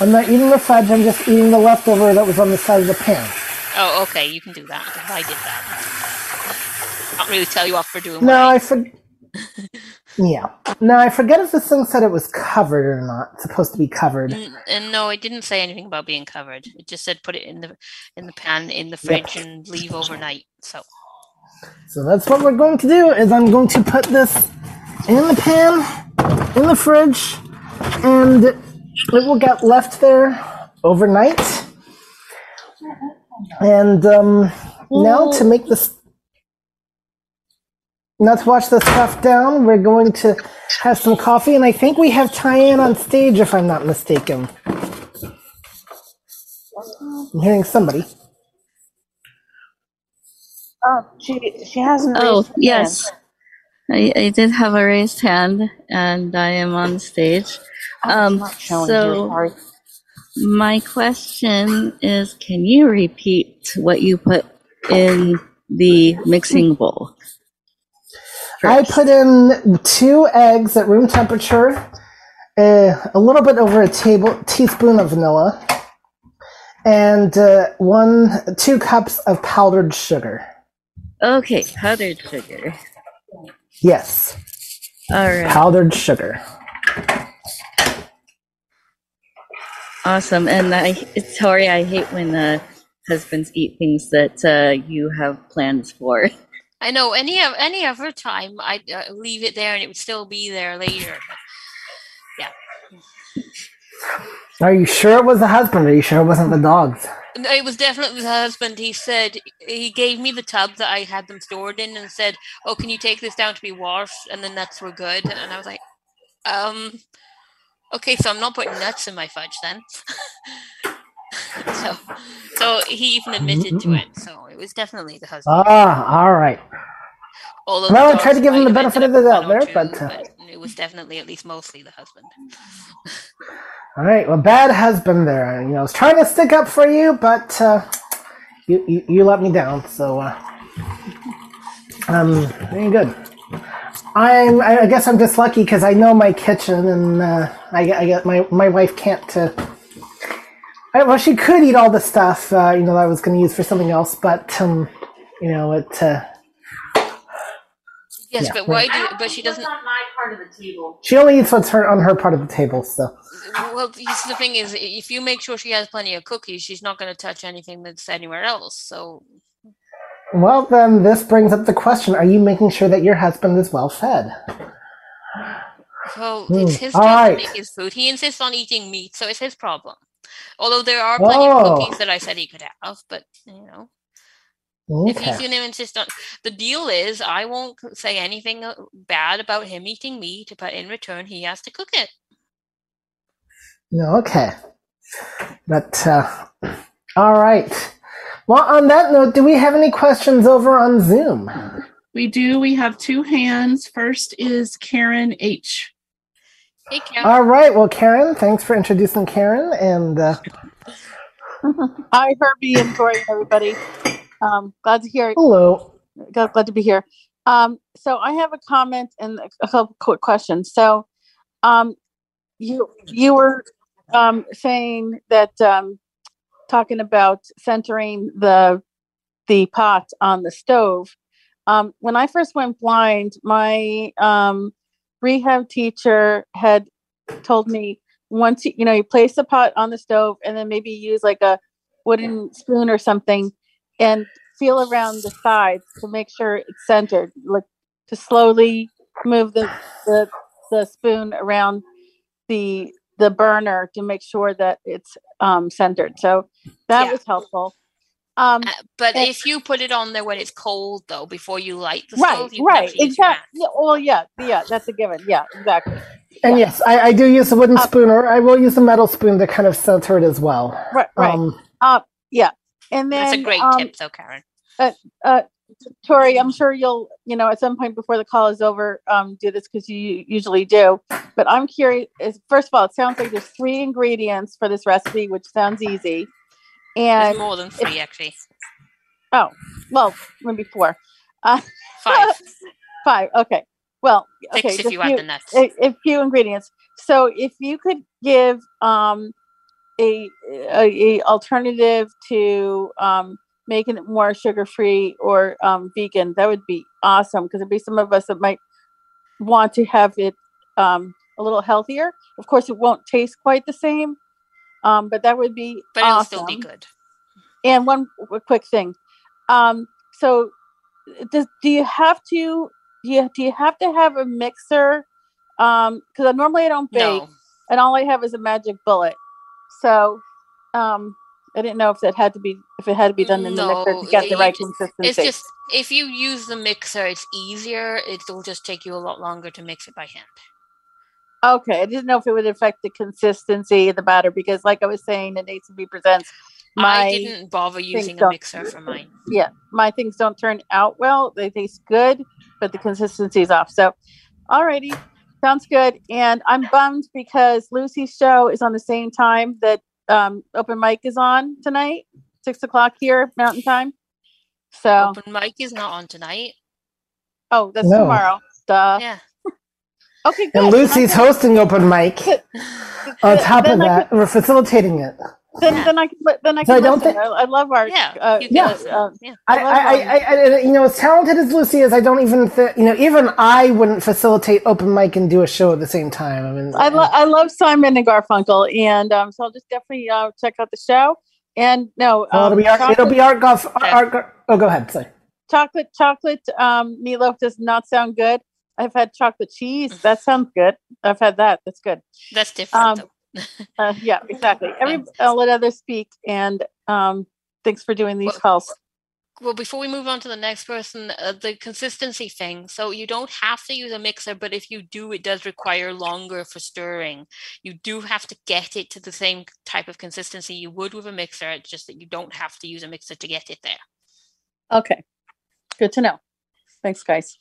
I'm not eating the fudge. I'm just eating the leftover that was on the side of the pan. Oh, okay, you can do that. I did that. Not really tell you off for doing No, I yeah. No, I forget if this thing said it was covered or not. It's supposed to be covered. N- and no, it didn't say anything about being covered. It just said put it in the in the pan in the fridge and leave overnight. So So that's what we're going to do. Is I'm going to put this in the pan, in the fridge, and it will get left there overnight. And um, now to make this, now to wash the stuff down, we're going to have some coffee, and I think we have Tyann on stage, if I'm not mistaken. I'm hearing somebody. Oh, she she hasn't. Oh, raised her yes. I, I did have a raised hand and I am on stage. Um, not showing here, so sorry. my question is, can you repeat what you put in the mixing bowl? I put in two eggs at room temperature, uh, a little bit over a table teaspoon of vanilla, and uh, one two cups of powdered sugar. Okay, powdered sugar. Yes, All right, powdered sugar. awesome. And I, Tori, I hate when uh, husbands eat things that uh, you have plans for. I know any of any other time I'd uh, leave it there and it would still be there later. But yeah, Are you sure it was the husband? Are you sure it wasn't the dogs? No, it was definitely the husband. He said he gave me the tub that I had them stored in and said, "Oh, can you take this down to be washed?" And the nuts were good, and I was like, "Um, okay, so I'm not putting nuts in my fudge then." so, so he even admitted to it. So it was definitely the husband. Ah, all right. Although Well, I tried to give him the benefit of the doubt there, but, uh, but was definitely at least mostly the husband. All right. Well, bad husband there. You know, I was trying to stick up for you, but uh, you, you you let me down. So, uh, um, very good. I'm. I guess I'm just lucky because I know my kitchen, and uh, I, I get my my wife can't. Uh, I, well, she could eat all the stuff, uh, you know, that I was going to use for something else, but um, you know, it. Uh, Yes, Yeah, but why right. do? But she doesn't. on my part of the table. she only eats what's her on her part of the table. So, Well, the thing is, if you make sure she has plenty of cookies, she's not going to touch anything that's anywhere else. So, well, then this brings up the question: Are you making sure that your husband is well fed? well, Hmm, it's his all job right. to make his food. He insists on eating meat, so it's his problem. Although there are plenty Oh. of cookies that I said he could have, but you know, if he's going to insist on the deal is, I won't say anything uh, bad about him eating meat, but in return, he has to cook it. No, okay. But uh, all right. Well, on that note, do we have any questions over on Zoom? We do. We have two hands. First is Karen H. Hey, Karen. All right. Well, Karen, thanks for introducing Karen. And uh, Hi, Herbie and Tori, everybody. Um, glad to hear. hello. Glad, glad to be here. Um, so I have a comment and a couple quick questions. So, um, you you were um, saying that um, talking about centering the the pot on the stove. Um, when I first went blind, my um, rehab teacher had told me once you, you know you place the pot on the stove and then maybe use like a wooden spoon or something and feel around the sides to make sure it's centered like to slowly move the the, the spoon around the the burner to make sure that it's um, centered so that Yeah. was helpful Um, But and- if you put it on there when it's cold, though, before you light the right, stove, you right, actually use your exactly. Yeah, well, yeah, yeah, that's a given. Yeah, exactly. And yes, I, I do use a wooden spoon, or I will use a metal spoon to kind of center it as well. Right, right. Um, Uh, yeah, and then That's a great um, tip, though, Karen. uh, uh, Tori, I'm sure you'll, you know, at some point before the call is over, um, do this because you usually do. But I'm curious. First of all, it sounds like there's three ingredients for this recipe, which sounds easy. There's And more than three, actually. oh, well, maybe four, uh, Five. five. Okay. Well, Six okay. if you add the nuts. a, a few ingredients. So if you could give um, a, a, a alternative to um, making it more sugar free or um, vegan, that would be awesome because there'd be some of us that might want to have it um, a little healthier. Of course, it won't taste quite the same, um, but that would be But it'll awesome. still be good. And one quick thing. Um, so does, do you have to do you, do you have to have a mixer? Um, because normally I don't bake No. and all I have is a magic bullet. So um I didn't know if that had to be if it had to be done in the mixer to get the right ju- consistency. It's just if you use the mixer, it's easier. It'll just take you a lot longer to mix it by hand. okay. I didn't know if it would affect the consistency of the batter because like I was saying it in ACB presents my I didn't bother using a mixer for mine. yeah, my things don't turn out well. They taste good, but the consistency is off. So, alrighty, sounds good. And I'm bummed because Lucy's show is on the same time that um, open mic is on tonight, six o'clock here Mountain Time. So, Open mic is not on tonight. oh, that's No. tomorrow. Duh. Yeah. Okay, good. and Lucy's Then hosting open mic. On top of then I that, we're facilitating it. Then, then I can, li- then I So can I don't think- I, I love our, Yeah, uh, can Yeah. listen. uh, yeah. I, I love I, I, I, I, you know, as talented as Lucy is, I don't even, th- you know, even I wouldn't facilitate open mic and do a show at the same time. I mean, I, lo- I love Simon and Garfunkel, and um, so I'll just definitely uh, check out the show. And no, well, it'll um, be art, it'll be art golf. Art, art, oh, go ahead. Sorry. chocolate, chocolate um, meatloaf does not sound good. I've had chocolate cheese. That sounds good. I've had that. That's good. That's different, Um, though. Uh, yeah, exactly. Every I'll let others speak, and um, thanks for doing these calls. Well, before we move on to the next person, uh, the consistency thing. So you don't have to use a mixer, but if you do, it does require longer for stirring. You do have to get it to the same type of consistency you would with a mixer. It's just that you don't have to use a mixer to get it there. Okay, good to know. Thanks, guys.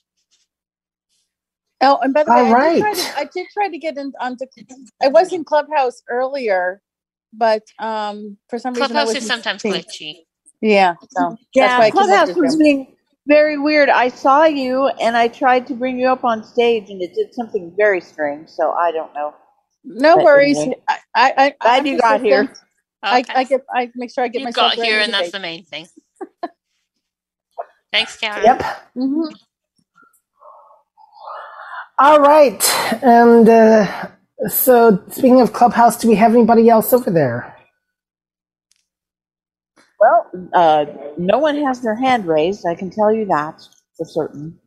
Oh, and by the way, All I, did try to, I did try to get in onto. I was in Clubhouse earlier, but um, for some reason, Clubhouse is sometimes seeing- glitchy. Yeah, so that's Yeah, why I Clubhouse was being very weird. I saw you and I tried to bring you up on stage and it did something very strange. So I don't know. No But worries. anyway. I, I, I, Glad I'm you got here. persistent. I, I get. I make sure I get you myself got here, every and that's the main thing. Thanks, Karen. Yep. Mhm. All right. And uh, so, speaking of Clubhouse, do we have anybody else over there? Well, uh, no one has their hand raised. I can tell you that for certain.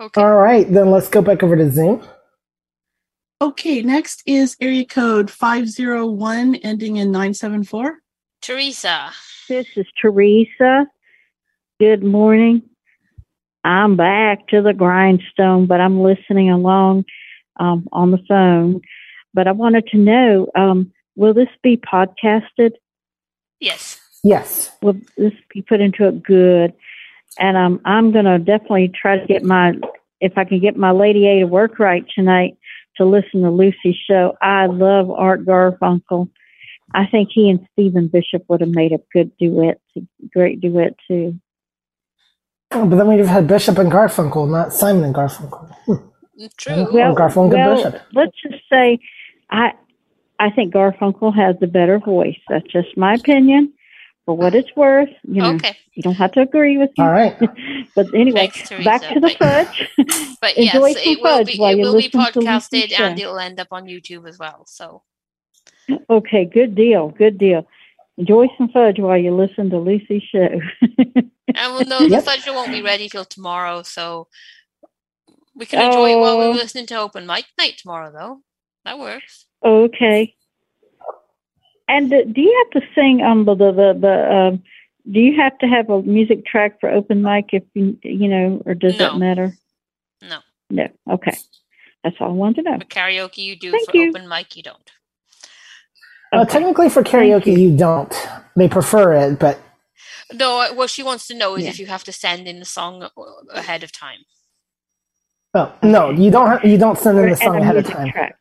Okay. All right. Then let's go back over to Zoom. Okay, next is area code 501 ending in 974. Teresa. This is Teresa. Good morning. I'm back to the grindstone, but I'm listening along um, on the phone. But I wanted to know um, will this be podcasted? Yes. Yes. Will this be put into a good? And um, I'm going to definitely try to get my, if I can get my Lady A to work right tonight to listen to Lucy's show. I love Art Garfunkel. I think he and Stephen Bishop would have made a good duet, great duet too. Oh, but then we'd have had Bishop and Garfunkel, not Simon and Garfunkel. Hmm. True. Well, Garfunkel and well, Bishop. let's just say, I I think Garfunkel has the better voice. That's just my opinion. For what it's worth, you know, Okay. you don't have to agree with me. All right. but anyway, Thanks, back to the But- fudge. But Enjoy yes, some it will fudge be it will be listen to Lucy's podcasted and it'll end up on YouTube as well. So Okay, good deal, good deal. Enjoy some fudge while you listen to Lucy's show. and we'll know the Yep. fudge won't be ready till tomorrow, so we can enjoy it while Oh. we're listening to open mic night tomorrow though. That works. Okay. And uh, do you have to sing um the the the, the um do you have to have a music track for open mic if you you know, or does that matter? No. No. Okay. That's all I wanted to know. For karaoke, you do. Thank for you. open mic, you don't. Uh, technically, for karaoke, you don't. They prefer it, but No, uh, what she wants to know is Yeah. if you have to send in the song uh, ahead of time. oh, no, you don't. Have, you don't send in the song ahead of time. track.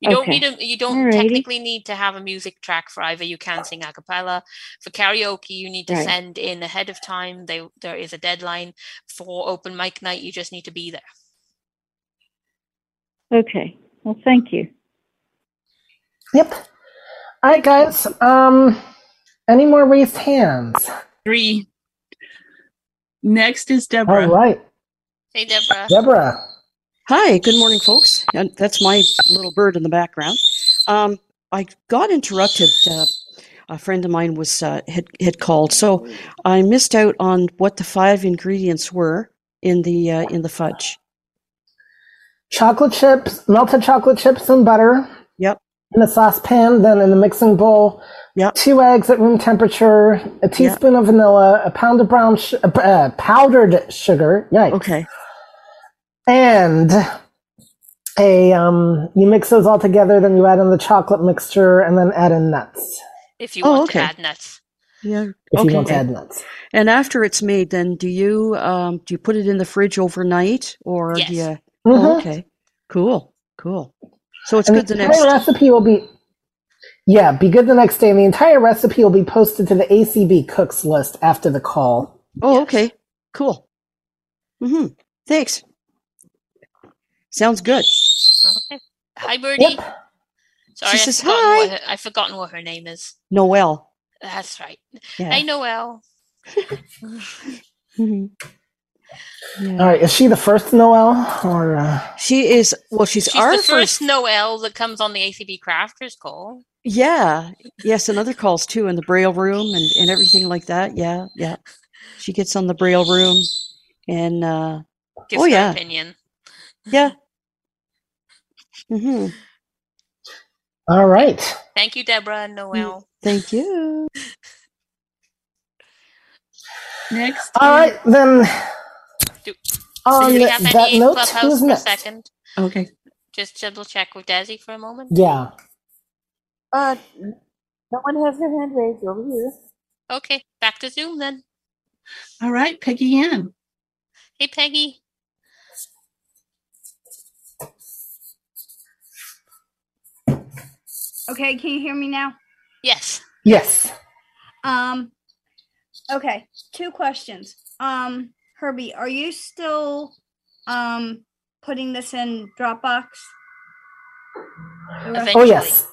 You don't need a. You don't Alrighty. technically need to have a music track for either. You can sing a cappella. For karaoke, you need to Right. send in ahead of time. They, there is a deadline for open mic night. You just need to be there. Okay. Well, thank you. Yep. All right, guys. Um, any more raised hands? Three. Next is Deborah. right, Hey, Deborah. Deborah. Hi, good morning, folks. And that's my little bird in the background. Um, I got interrupted. Uh, a friend of mine was uh, had had called, so I missed out on what the five ingredients were in the uh, in the fudge. Chocolate chips, melted chocolate chips and butter Yep. In a saucepan, then in the mixing bowl. Yep. Two eggs at room temperature, a teaspoon of vanilla, a pound of brown sh- uh, uh, powdered sugar. Yikes. Okay. And a um, you mix those all together, then you add in the chocolate mixture, and then add in nuts If you Oh, want okay. to add nuts. Yeah. if okay. you want to add nuts. And after it's made, then do you um, do you put it in the fridge overnight, or Yes. do you? Mhm. Oh, okay. Cool. Cool. So it's And good the the next. entire recipe will be yeah, be good the next day. And the entire recipe will be posted to the ACB cooks list after the call. Oh, Yes. okay. Cool. Mm-hmm. Thanks. Sounds good. Okay. Hi, Birdie. Yep. Sorry, She I've says forgotten hi. What her, I've forgotten what her name is. Noel. That's right. Yeah. Hey, Noel. Mhm. Yeah. All right, is she the first Noel or uh, She is well. She's, She's our the first. first Noel that comes on the ACB Crafters call. Yeah. Yes, and other calls too in the Braille room and and everything like that. Yeah, yeah. She gets on the Braille room, and uh, Gives Oh, her yeah. opinion. yeah. hmm all right? Thank you, Deborah and Noel. Thank you. Next. All right, then. Do- On Do we have that any note, clubhouse who's for a next? second? Okay. Just double check with Desi for a moment. Yeah. Uh, no one has their hand raised over here. Okay, back to Zoom then. All right, Peggy Ann. Hey, Peggy. Okay, can you hear me now? Yes. Yes. Um okay, two questions. Um Herbie, are you still um putting this in Dropbox? The rest- Oh yes.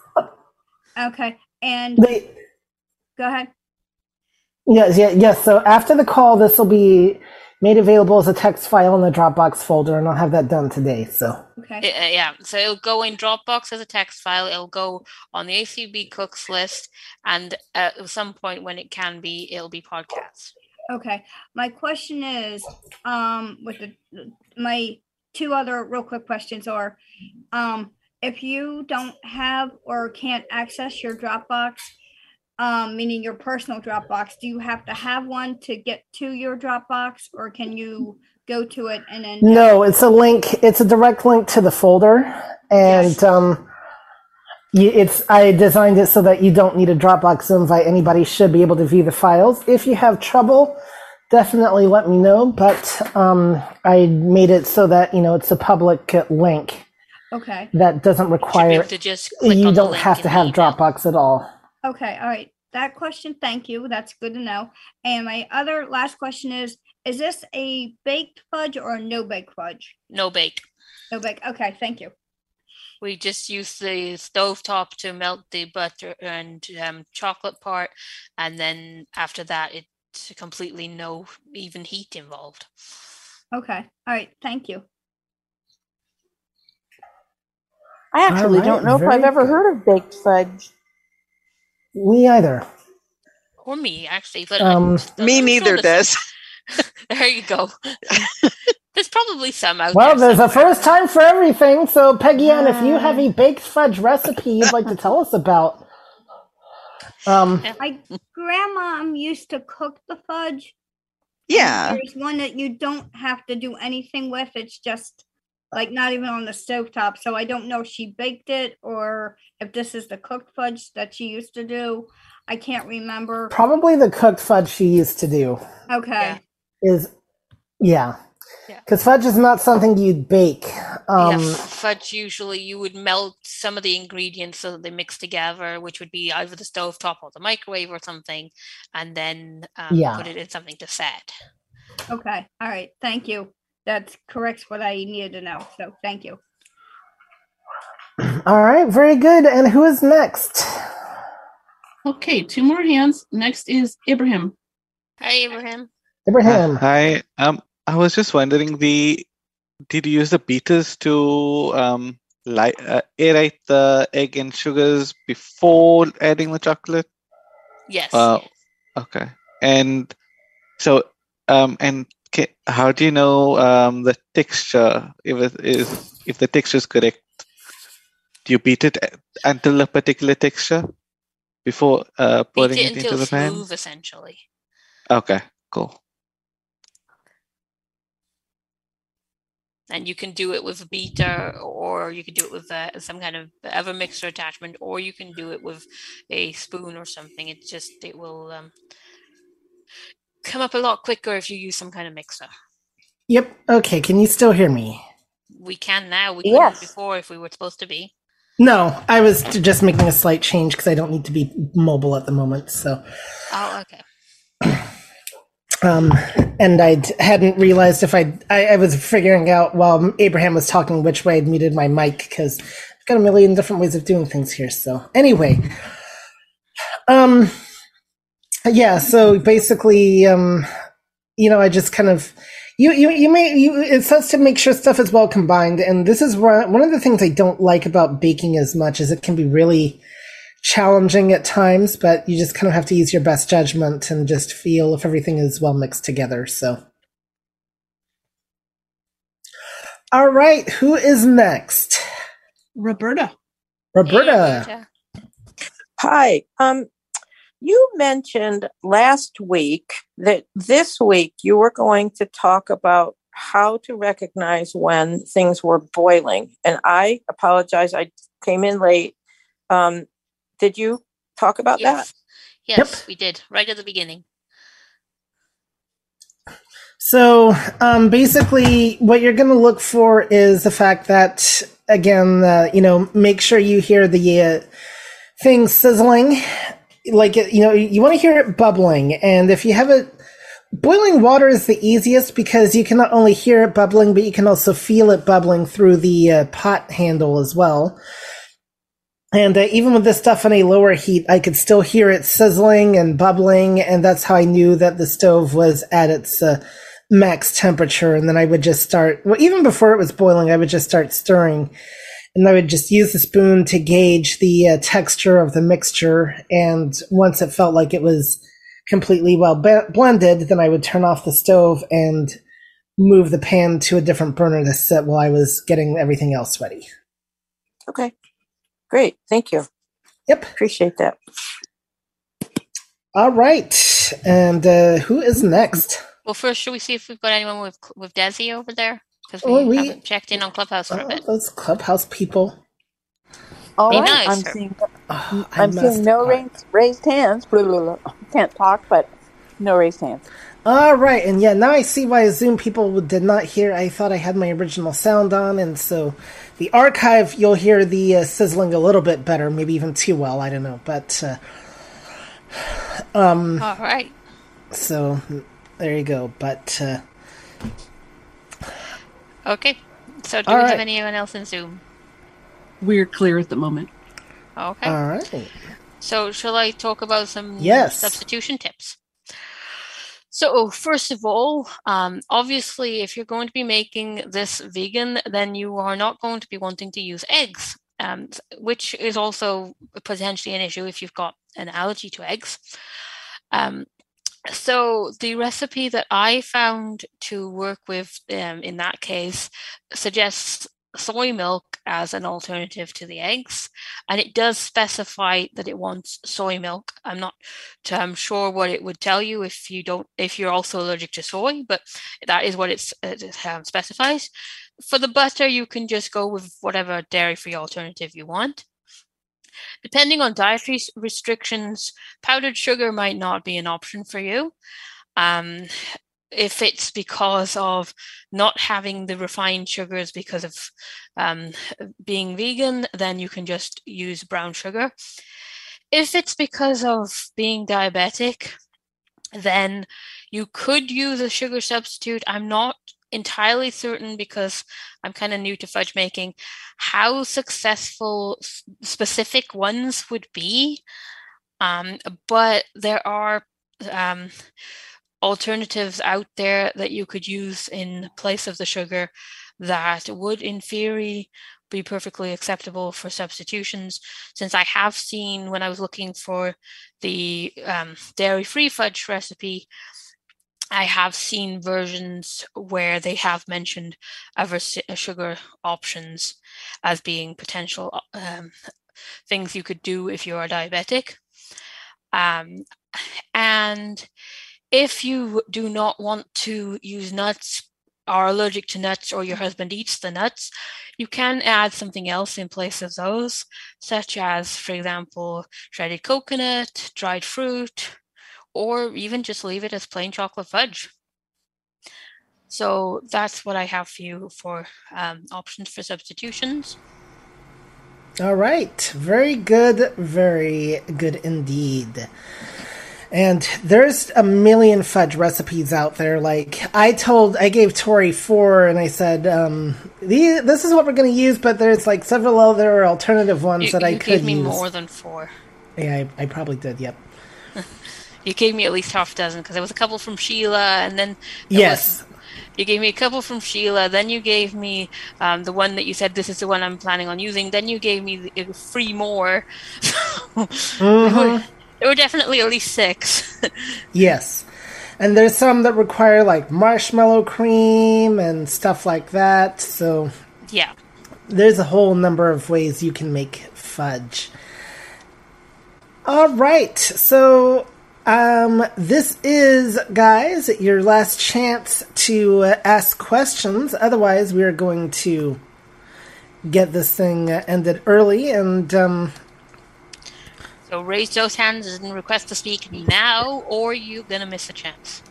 Okay. And They, go ahead. yes. Yeah. Yes. So after the call, this will be made available as a text file in the Dropbox folder, and I'll have that done today. So Okay. Yeah, so it'll go in Dropbox as a text file. It'll go on the ACB cooks list, and at some point when it can be, it'll be podcasts. Okay. My question is, um, with the my two other real quick questions are, um, if you don't have or can't access your Dropbox, um, meaning your personal Dropbox, do you have to have one to get to your Dropbox, or can you go to it and then? no, it's a link. It's a direct link to the folder, and um, you, it's I designed it so that you don't need a Dropbox invite. Anybody should be able to view the files. If you have trouble, definitely let me know. But um, I made it so that you know it's a public link Okay. that doesn't require to just click you don't have to have email. Dropbox at all. Okay, all right. That question, thank you. That's good to know. And my other last question is, is this a baked fudge or a no bake fudge? No bake. No bake. Okay, thank you. We just use the stovetop to melt the butter and um, chocolate part, and then after that, it's completely no even heat involved. Okay, all right. Thank you. I actually All don't right, know if I've ever good. heard of baked fudge. Me either. Or me, actually. But Um, Me neither, sure there's Des. there you go. there's probably some out Well, there. there's a first time for everything. So, Peggy Ann, if you have a baked fudge recipe you'd like to tell us about, Um, My grandma used to cook the fudge. Yeah. There's one that you don't have to do anything with. It's just like not even on the stovetop. So I don't know if she baked it or if this is the cooked fudge that she used to do. I can't remember. probably the cooked fudge she used to do Okay. is, yeah. Yeah. Because fudge is not something you'd bake. Um, yeah, fudge usually you would melt some of the ingredients so that they mix together, which would be either the stove top or the microwave or something, and then um, Yeah. put it in something to set. Okay. All right. Thank you. That corrects what I needed to know. So thank you. All right, very good. And who is next? Okay, two more hands. Next is Ibrahim. Hi, Abraham. Ibrahim. Uh, hi. Um, I was just wondering the did you use the beaters to um light uh, aerate the egg and sugars before adding the chocolate? Yes. Uh, okay. And so um and ca- how do you know um the texture if it is if the texture is correct? Do you beat it until a particular texture before uh putting it it into the pan? smooth, essentially. Okay, cool. And you can do it with a beater or you can do it with uh, some kind of other mixer attachment or you can do it with a spoon or something it just it will um, come up a lot quicker if you use some kind of mixer Yep. Okay. Can you still hear me? we can now we couldn't Yes. before if we were supposed to be No, I was just making a slight change because I don't need to be mobile at the moment. So, oh okay um, and I hadn't realized if I'd, I I was figuring out while Abraham was talking which way I'd muted my mic because I've got a million different ways of doing things here. So, anyway, um, yeah. So basically, um, you know, I just kind of you you you may you it says to make sure stuff is well combined, and this is one one of the things I don't like about baking as much is it can be really challenging at times, but you just kind of have to use your best judgment and just feel if everything is well mixed together. So, all right, who is next? Roberta. Roberta. Hi. Um, you mentioned last week that this week you were going to talk about how to recognize when things were boiling. And I apologize, I came in late. Um, did you talk about yes that? yes we did right at the beginning So, um, basically, what you're going to look for is the fact that, again, uh, you know, make sure you hear the uh, thing sizzling. Like, you know, you want to hear it bubbling. And if you have it, boiling water is the easiest because you can not only hear it bubbling, but you can also feel it bubbling through the uh, pot handle as well. And uh, even with this stuff on a lower heat, I could still hear it sizzling and bubbling, and that's how I knew that the stove was at its uh, max temperature. And then I would just start, well, even before it was boiling, I would just start stirring, and I would just use the spoon to gauge the uh, texture of the mixture. And once it felt like it was completely well blended, then I would turn off the stove and move the pan to a different burner to sit while I was getting everything else ready. Okay. Great. Thank you. Yep. Appreciate that. All right. And uh, who is next? well first should we see if we've got anyone with with desi over there because we, Oh, we- haven't checked in on clubhouse for a Oh, bit those clubhouse people. All Be right, nice, I'm sir. seeing I I'm seeing no raised, raised hands. Blah, blah, blah. Can't talk, but no raised hands. All right, and yeah, now I see why Zoom people did not hear. I thought I had my original sound on, and so the archive you'll hear the uh, sizzling a little bit better, maybe even too well. I don't know, but uh, um, all right so there you go. But uh, okay so do we right. have anyone else in zoom We're clear at the moment. okay all right, So, shall I talk about some Yes. substitution tips? So, first of all, um, obviously, if you're going to be making this vegan, then you are not going to be wanting to use eggs, um, which is also potentially an issue if you've got an allergy to eggs. Um, so, the recipe that I found to work with um, in that case suggests soy milk as an alternative to the eggs, and it does specify that it wants soy milk. I'm not um, sure what it would tell you if you don't if you're also allergic to soy, but that is what it um, specifies. For the butter, you can just go with whatever dairy-free alternative you want. Depending on dietary restrictions, powdered sugar might not be an option for you. Um, if it's because of not having the refined sugars because of um, being vegan, then you can just use brown sugar. If it's because of being diabetic, then you could use a sugar substitute. I'm not entirely certain because I'm kind of new to fudge making how successful specific ones would be. Um, but there are um, alternatives out there that you could use in place of the sugar that would, in theory, be perfectly acceptable for substitutions. Since I have seen when I was looking for the um, dairy free fudge recipe, I have seen versions where they have mentioned other uh, sugar options as being potential um, things you could do if you are diabetic. Um, and if you do not want to use nuts, are allergic to nuts, or your husband eats the nuts, you can add something else in place of those, such as, for example, shredded coconut, dried fruit, or even just leave it as plain chocolate fudge. So that's what I have for you for um, options for substitutions. All right. Very good. Very good indeed. And there's a million fudge recipes out there. Like I told, I gave Tori four, and I said, um, "This is what we're going to use." But there's like several other alternative ones you, that I you could gave me use. more than four. Yeah, I, I probably did. Yep. You gave me at least half a dozen because there was a couple from Sheila, and then Yes. was- you gave me a couple from Sheila. Then you gave me um, the one that you said this is the one I'm planning on using. Then you gave me three more. Mhm. were, there were definitely at least six. Yes. And there's some that require like marshmallow cream and stuff like that. So yeah. there's a whole number of ways you can make fudge. All right. So um this is guys your last chance to uh, ask questions. Otherwise, we are going to get this thing ended early and um So raise those hands and request to speak now, or you're gonna miss a chance.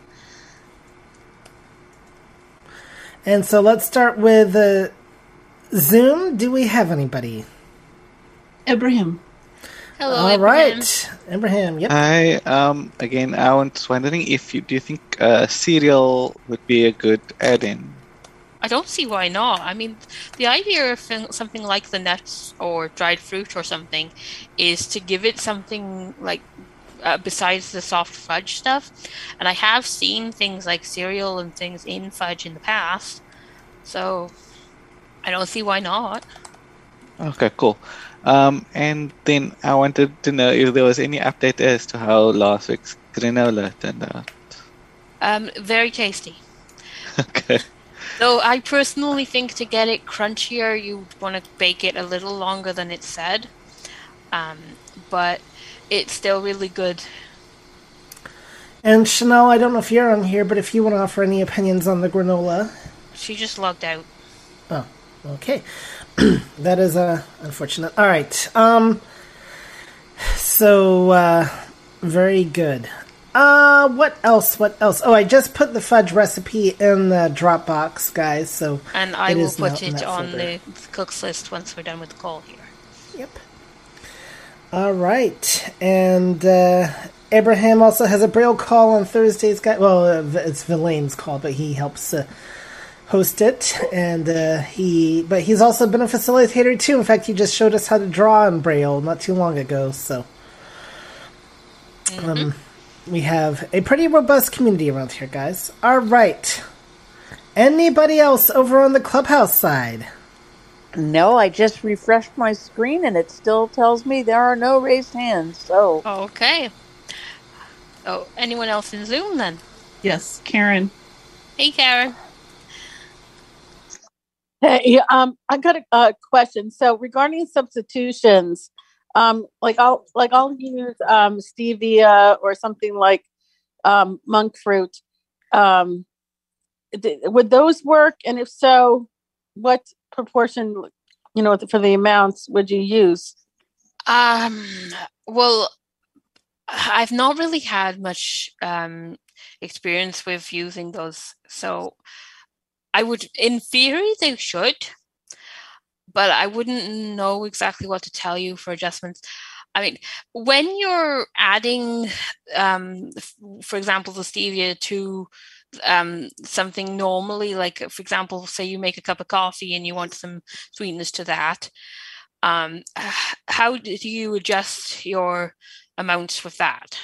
and so let's start with uh, Zoom. Do we have anybody? Ibrahim. Hello, All right, Abraham. Yep. I um again I was wondering if you do you think uh, cereal would be a good add-in? I don't see why not. I mean, the idea of something like the nuts or dried fruit or something is to give it something like uh, besides the soft fudge stuff. And I have seen things like cereal and things in fudge in the past, so I don't see why not. Okay, cool. Um, and then I wanted to know if there was any update as to how last week's granola turned out. Um, very tasty. Okay. Though I personally think to get it crunchier, you want to bake it a little longer than it said. Um, but it's still really good. And Chanel, I don't know if you're on here, but if you want to offer any opinions on the granola. She just logged out. Oh, okay. that is uh, unfortunate. All right. Um. So, uh, very good. Uh, what else? What else? Oh, I just put the fudge recipe in the Dropbox, guys. So, And I will put it on folder. the cooks list once we're done with the call here. Yep. All right, and uh, Abraham also has a braille call on Thursdays. Guy, well, uh, it's Villain's call, but he helps uh, host it, and uh, he, but he's also been a facilitator too. In fact, he just showed us how to draw in braille not too long ago. So, um, we have a pretty robust community around here, guys. All right. Anybody else over on the clubhouse side? No, I just refreshed my screen and it still tells me there are no raised hands. So Okay. Oh, anyone else in Zoom then? Yes, Karen. Hey, Karen. Hey, um, I got a, a question. So regarding substitutions, um, like I'll like I'll use um, stevia or something like um, monk fruit. Um, th- would those work? And if so, what proportion, you know, for the amounts would you use? Um, well, I've not really had much um, experience with using those, so I would, in theory, they should, but I wouldn't know exactly what to tell you for adjustments. I mean, when you're adding, um, for example, the stevia to um, something normally, like for example, say you make a cup of coffee and you want some sweetness to that, um, how do you adjust your amounts with that?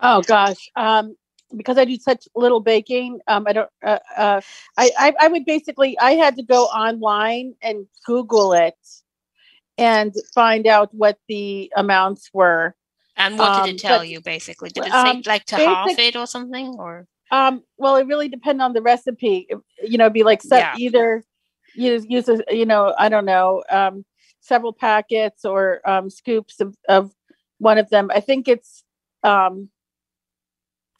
Oh gosh, um, because I do such little baking, um, I don't. Uh, uh, I, I I would basically I had to go online and Google it and find out what the amounts were. And what did Um, it tell but, you basically? Did it say um, like to half it or something? Or Um, well, it really depends on the recipe. You know, be like set Yeah. either use use a, you know I don't know um, several packets or um, scoops of, of one of them. I think it's um,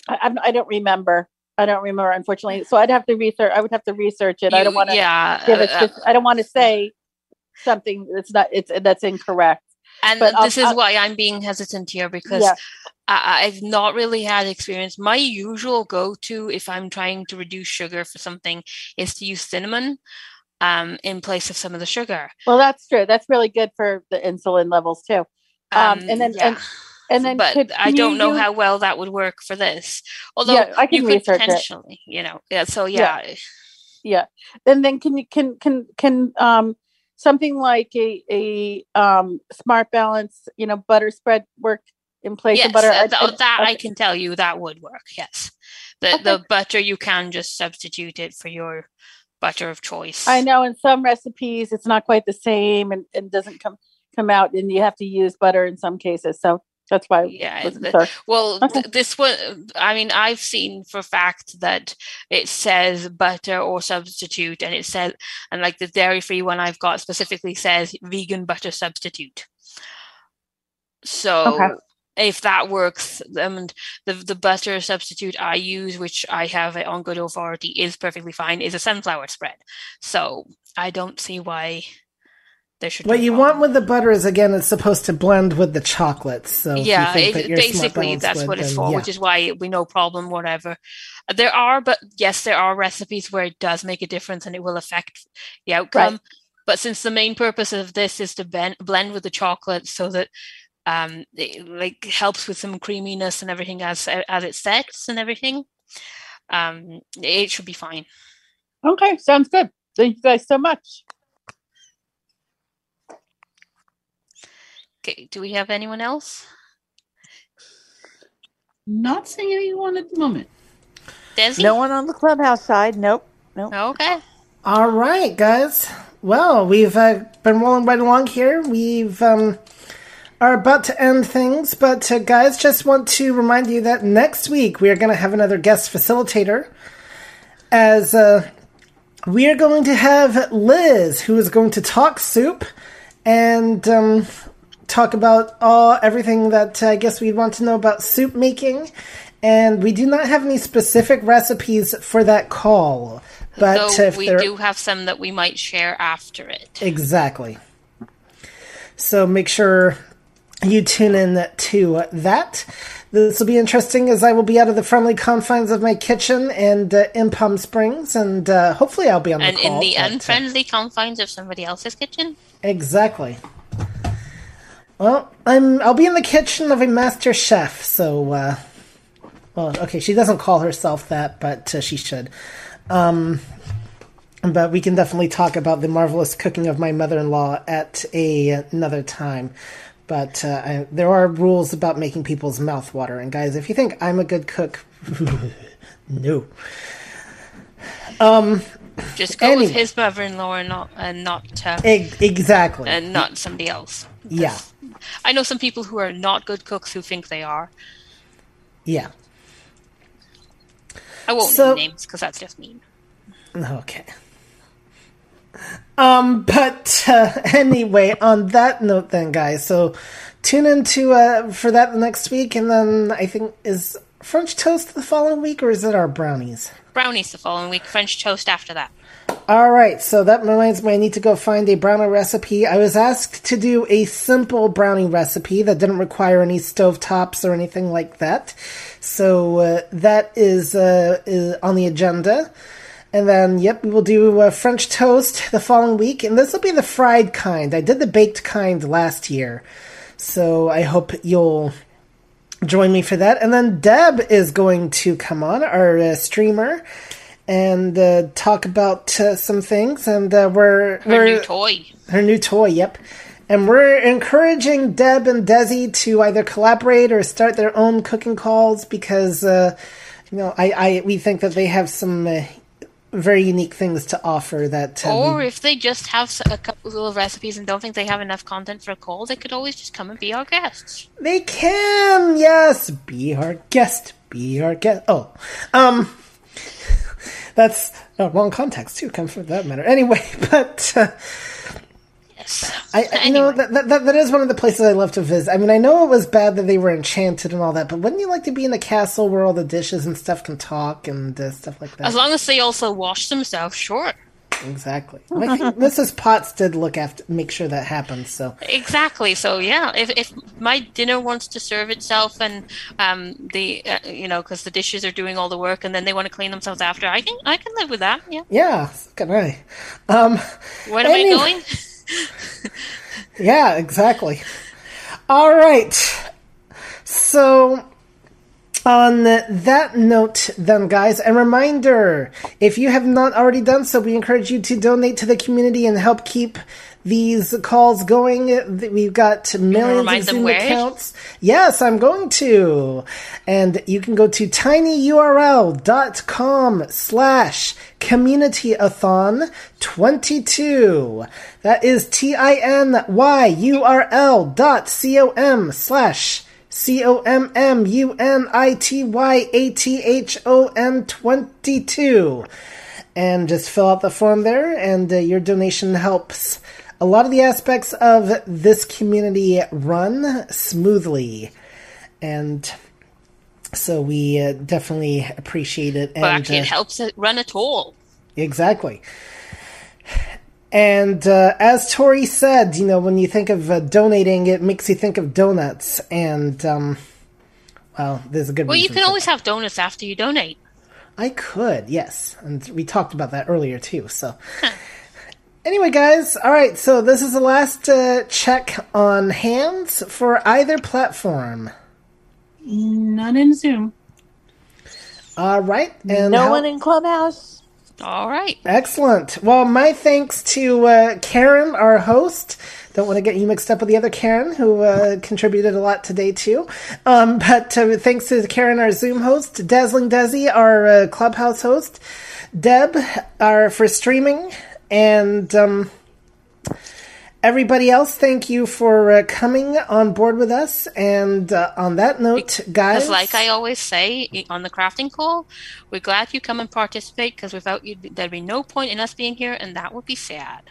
I, I'm- I don't remember. I don't remember unfortunately. So I'd have to research. I would have to research it. I don't want to yeah, give it. uh, I don't want to say something that's not. It's that's incorrect. and But I'll- this is I'll- why I'm being hesitant here because Yeah. I, I've not really had experience. My usual go-to if I'm trying to reduce sugar for something is to use cinnamon um, in place of some of the sugar. Well, that's true. That's really good for the insulin levels too. Um, Um, and then yeah. and, and then but could- I don't know how well that would work for this. Although Yeah, I can you could research it. potentially, you know, yeah. So Yeah. yeah, yeah and then can you can can can um something like a a um smart balance you know butter spread work in place yes, of butter uh, I- th- I- that I can tell you that would work. Yes, the the butter you can just substitute it for your butter of choice. i know in some recipes it's not quite the same and it doesn't come come out and you have to use butter in some cases so that's why Yeah, wasn't the- sure. well, th- this one, I mean, I've seen for a fact that it says butter or substitute, and it says, and like the dairy free one I've got specifically says vegan butter substitute. So Okay. if that works, and the the butter substitute I use, which I have it on good authority, is perfectly fine, is a sunflower spread. So I don't see why there should What you want with the butter is again, it's supposed to blend with the chocolates. So if you yeah, think it- that your Smart basically that's would, what it's then for, yeah. which is why it'd no problem, whatever. Uh, There are, but yes, there are recipes where it does make a difference and it will affect the outcome. But since the main purpose of this is to ben- blend with the chocolate so that um, it like helps with some creaminess and everything as as it sets and everything, um, it should be fine. okay sounds good thank you guys so much Okay, do we have anyone else? Not seeing anyone at the moment. Desi? No one on the clubhouse side. Nope. Nope. Okay. All right, guys. Well, we've uh, been rolling right along here. We've um, are about to end things, but uh, guys, just want to remind you that next week we are going to have another guest facilitator, as uh, we are going to have Liz, who is going to talk soup and um, talk about all everything that I guess we'd want to know about soup making. And we do not have any specific recipes for that call, but Though if we do have some that we might share after it. Exactly. So make sure you tune in to that. This will be interesting as I will be out of the friendly confines of my kitchen and uh, in Palm Springs, and uh, hopefully I'll be on and the call. in the uh, unfriendly confines of somebody else's kitchen. exactly. Well, I'm. I'll be in the kitchen of a master chef. So, uh, well, okay, she doesn't call herself that, but uh, she should. Um, but we can definitely talk about the marvelous cooking of my mother-in-law at a, another time. But uh, I, there are rules about making people's mouth water. And guys, if you think I'm a good cook, no. Um, Just go with his mother-in-law and not and not uh, exactly. and not somebody else. yeah, I know some people who are not good cooks who think they are. yeah. I won't So- name names because that's just mean. Okay. Um, but uh, anyway, on that note, then, guys, so tune into uh, for that next week, and then I think is French toast the following week, or is it our brownies? Brownies the following week, French toast after that. All right, so that reminds me, I need to go find a brownie recipe. I was asked to do a simple brownie recipe that didn't require any stove tops or anything like that. So uh, that is, uh, is on the agenda. And then, yep, we will do uh, French toast the following week, and this will be the fried kind. I did the baked kind last year, so I hope you'll join me for that. And then Deb is going to come on, our uh, streamer, and uh, talk about uh, some things. And uh, we're Her we're new toy. her new toy. Yep. And we're encouraging Deb and Desi to either collaborate or start their own cooking calls because, uh, you know, I, I we think that they have some uh, very unique things to offer. That uh, Or if they just have a couple of recipes and don't think they have enough content for a call, they could always just come and be our guests. They can, yes, be our guest, be our guest. Oh, um, that's no, wrong context too. Come for that matter. Anyway, but uh, I, I you know that, that that that is one of the places I love to visit. I mean, I know it was bad that they were enchanted and all that, but wouldn't you like to be in a castle where all the dishes and stuff can talk and uh, stuff like that? As long as they also wash themselves, sure. Exactly. Mrs. Potts did look after, make sure that happens. So Exactly. So yeah, if if my dinner wants to serve itself and um the uh, you know because the dishes are doing all the work and then they want to clean themselves after, I can I can live with that. Yeah. yeah, can I. Um, Where am Any- I going? Yeah, exactly. All right. So, on that note, then, guys, a reminder if you have not already done so, we encourage you to donate to the community and help keep these calls going. We've got millions of Zoom accounts. Yes, I'm going to. And you can go to tinyurl.com slash communityathon 22. That is T-I-N-Y-U-R-L dot C-O-M slash C-O-M-M-U-N-I-T-Y-A-T-H-O-N 22. And just fill out the form there, and uh, your donation helps a lot of the aspects of this community run smoothly. And so we uh, definitely appreciate it. Well, and, actually, uh, it helps it run at all. Exactly. And uh, as Tori said, you know, when you think of uh, donating, it makes you think of donuts. And, um, well, there's a good Well, you can for always have donuts after you donate. I could, yes. And we talked about that earlier, too. So, anyway, guys, all right. So, this is the last uh, check on hands for either platform. Not in Zoom. All right. And no how- one in Clubhouse. All right. Excellent. Well, my thanks to uh, Karen, our host. Don't want to get you mixed up with the other Karen who uh, contributed a lot today too. Um, but uh, thanks to Karen, our Zoom host, Dazzling Desi, our uh, Clubhouse host, Deb, our for streaming, and um, everybody else. Thank you for uh, coming on board with us. And uh, on that note, guys, Because, like I always say on the crafting call, we're glad you come and participate. Because without you, there'd be no point in us being here, and that would be sad.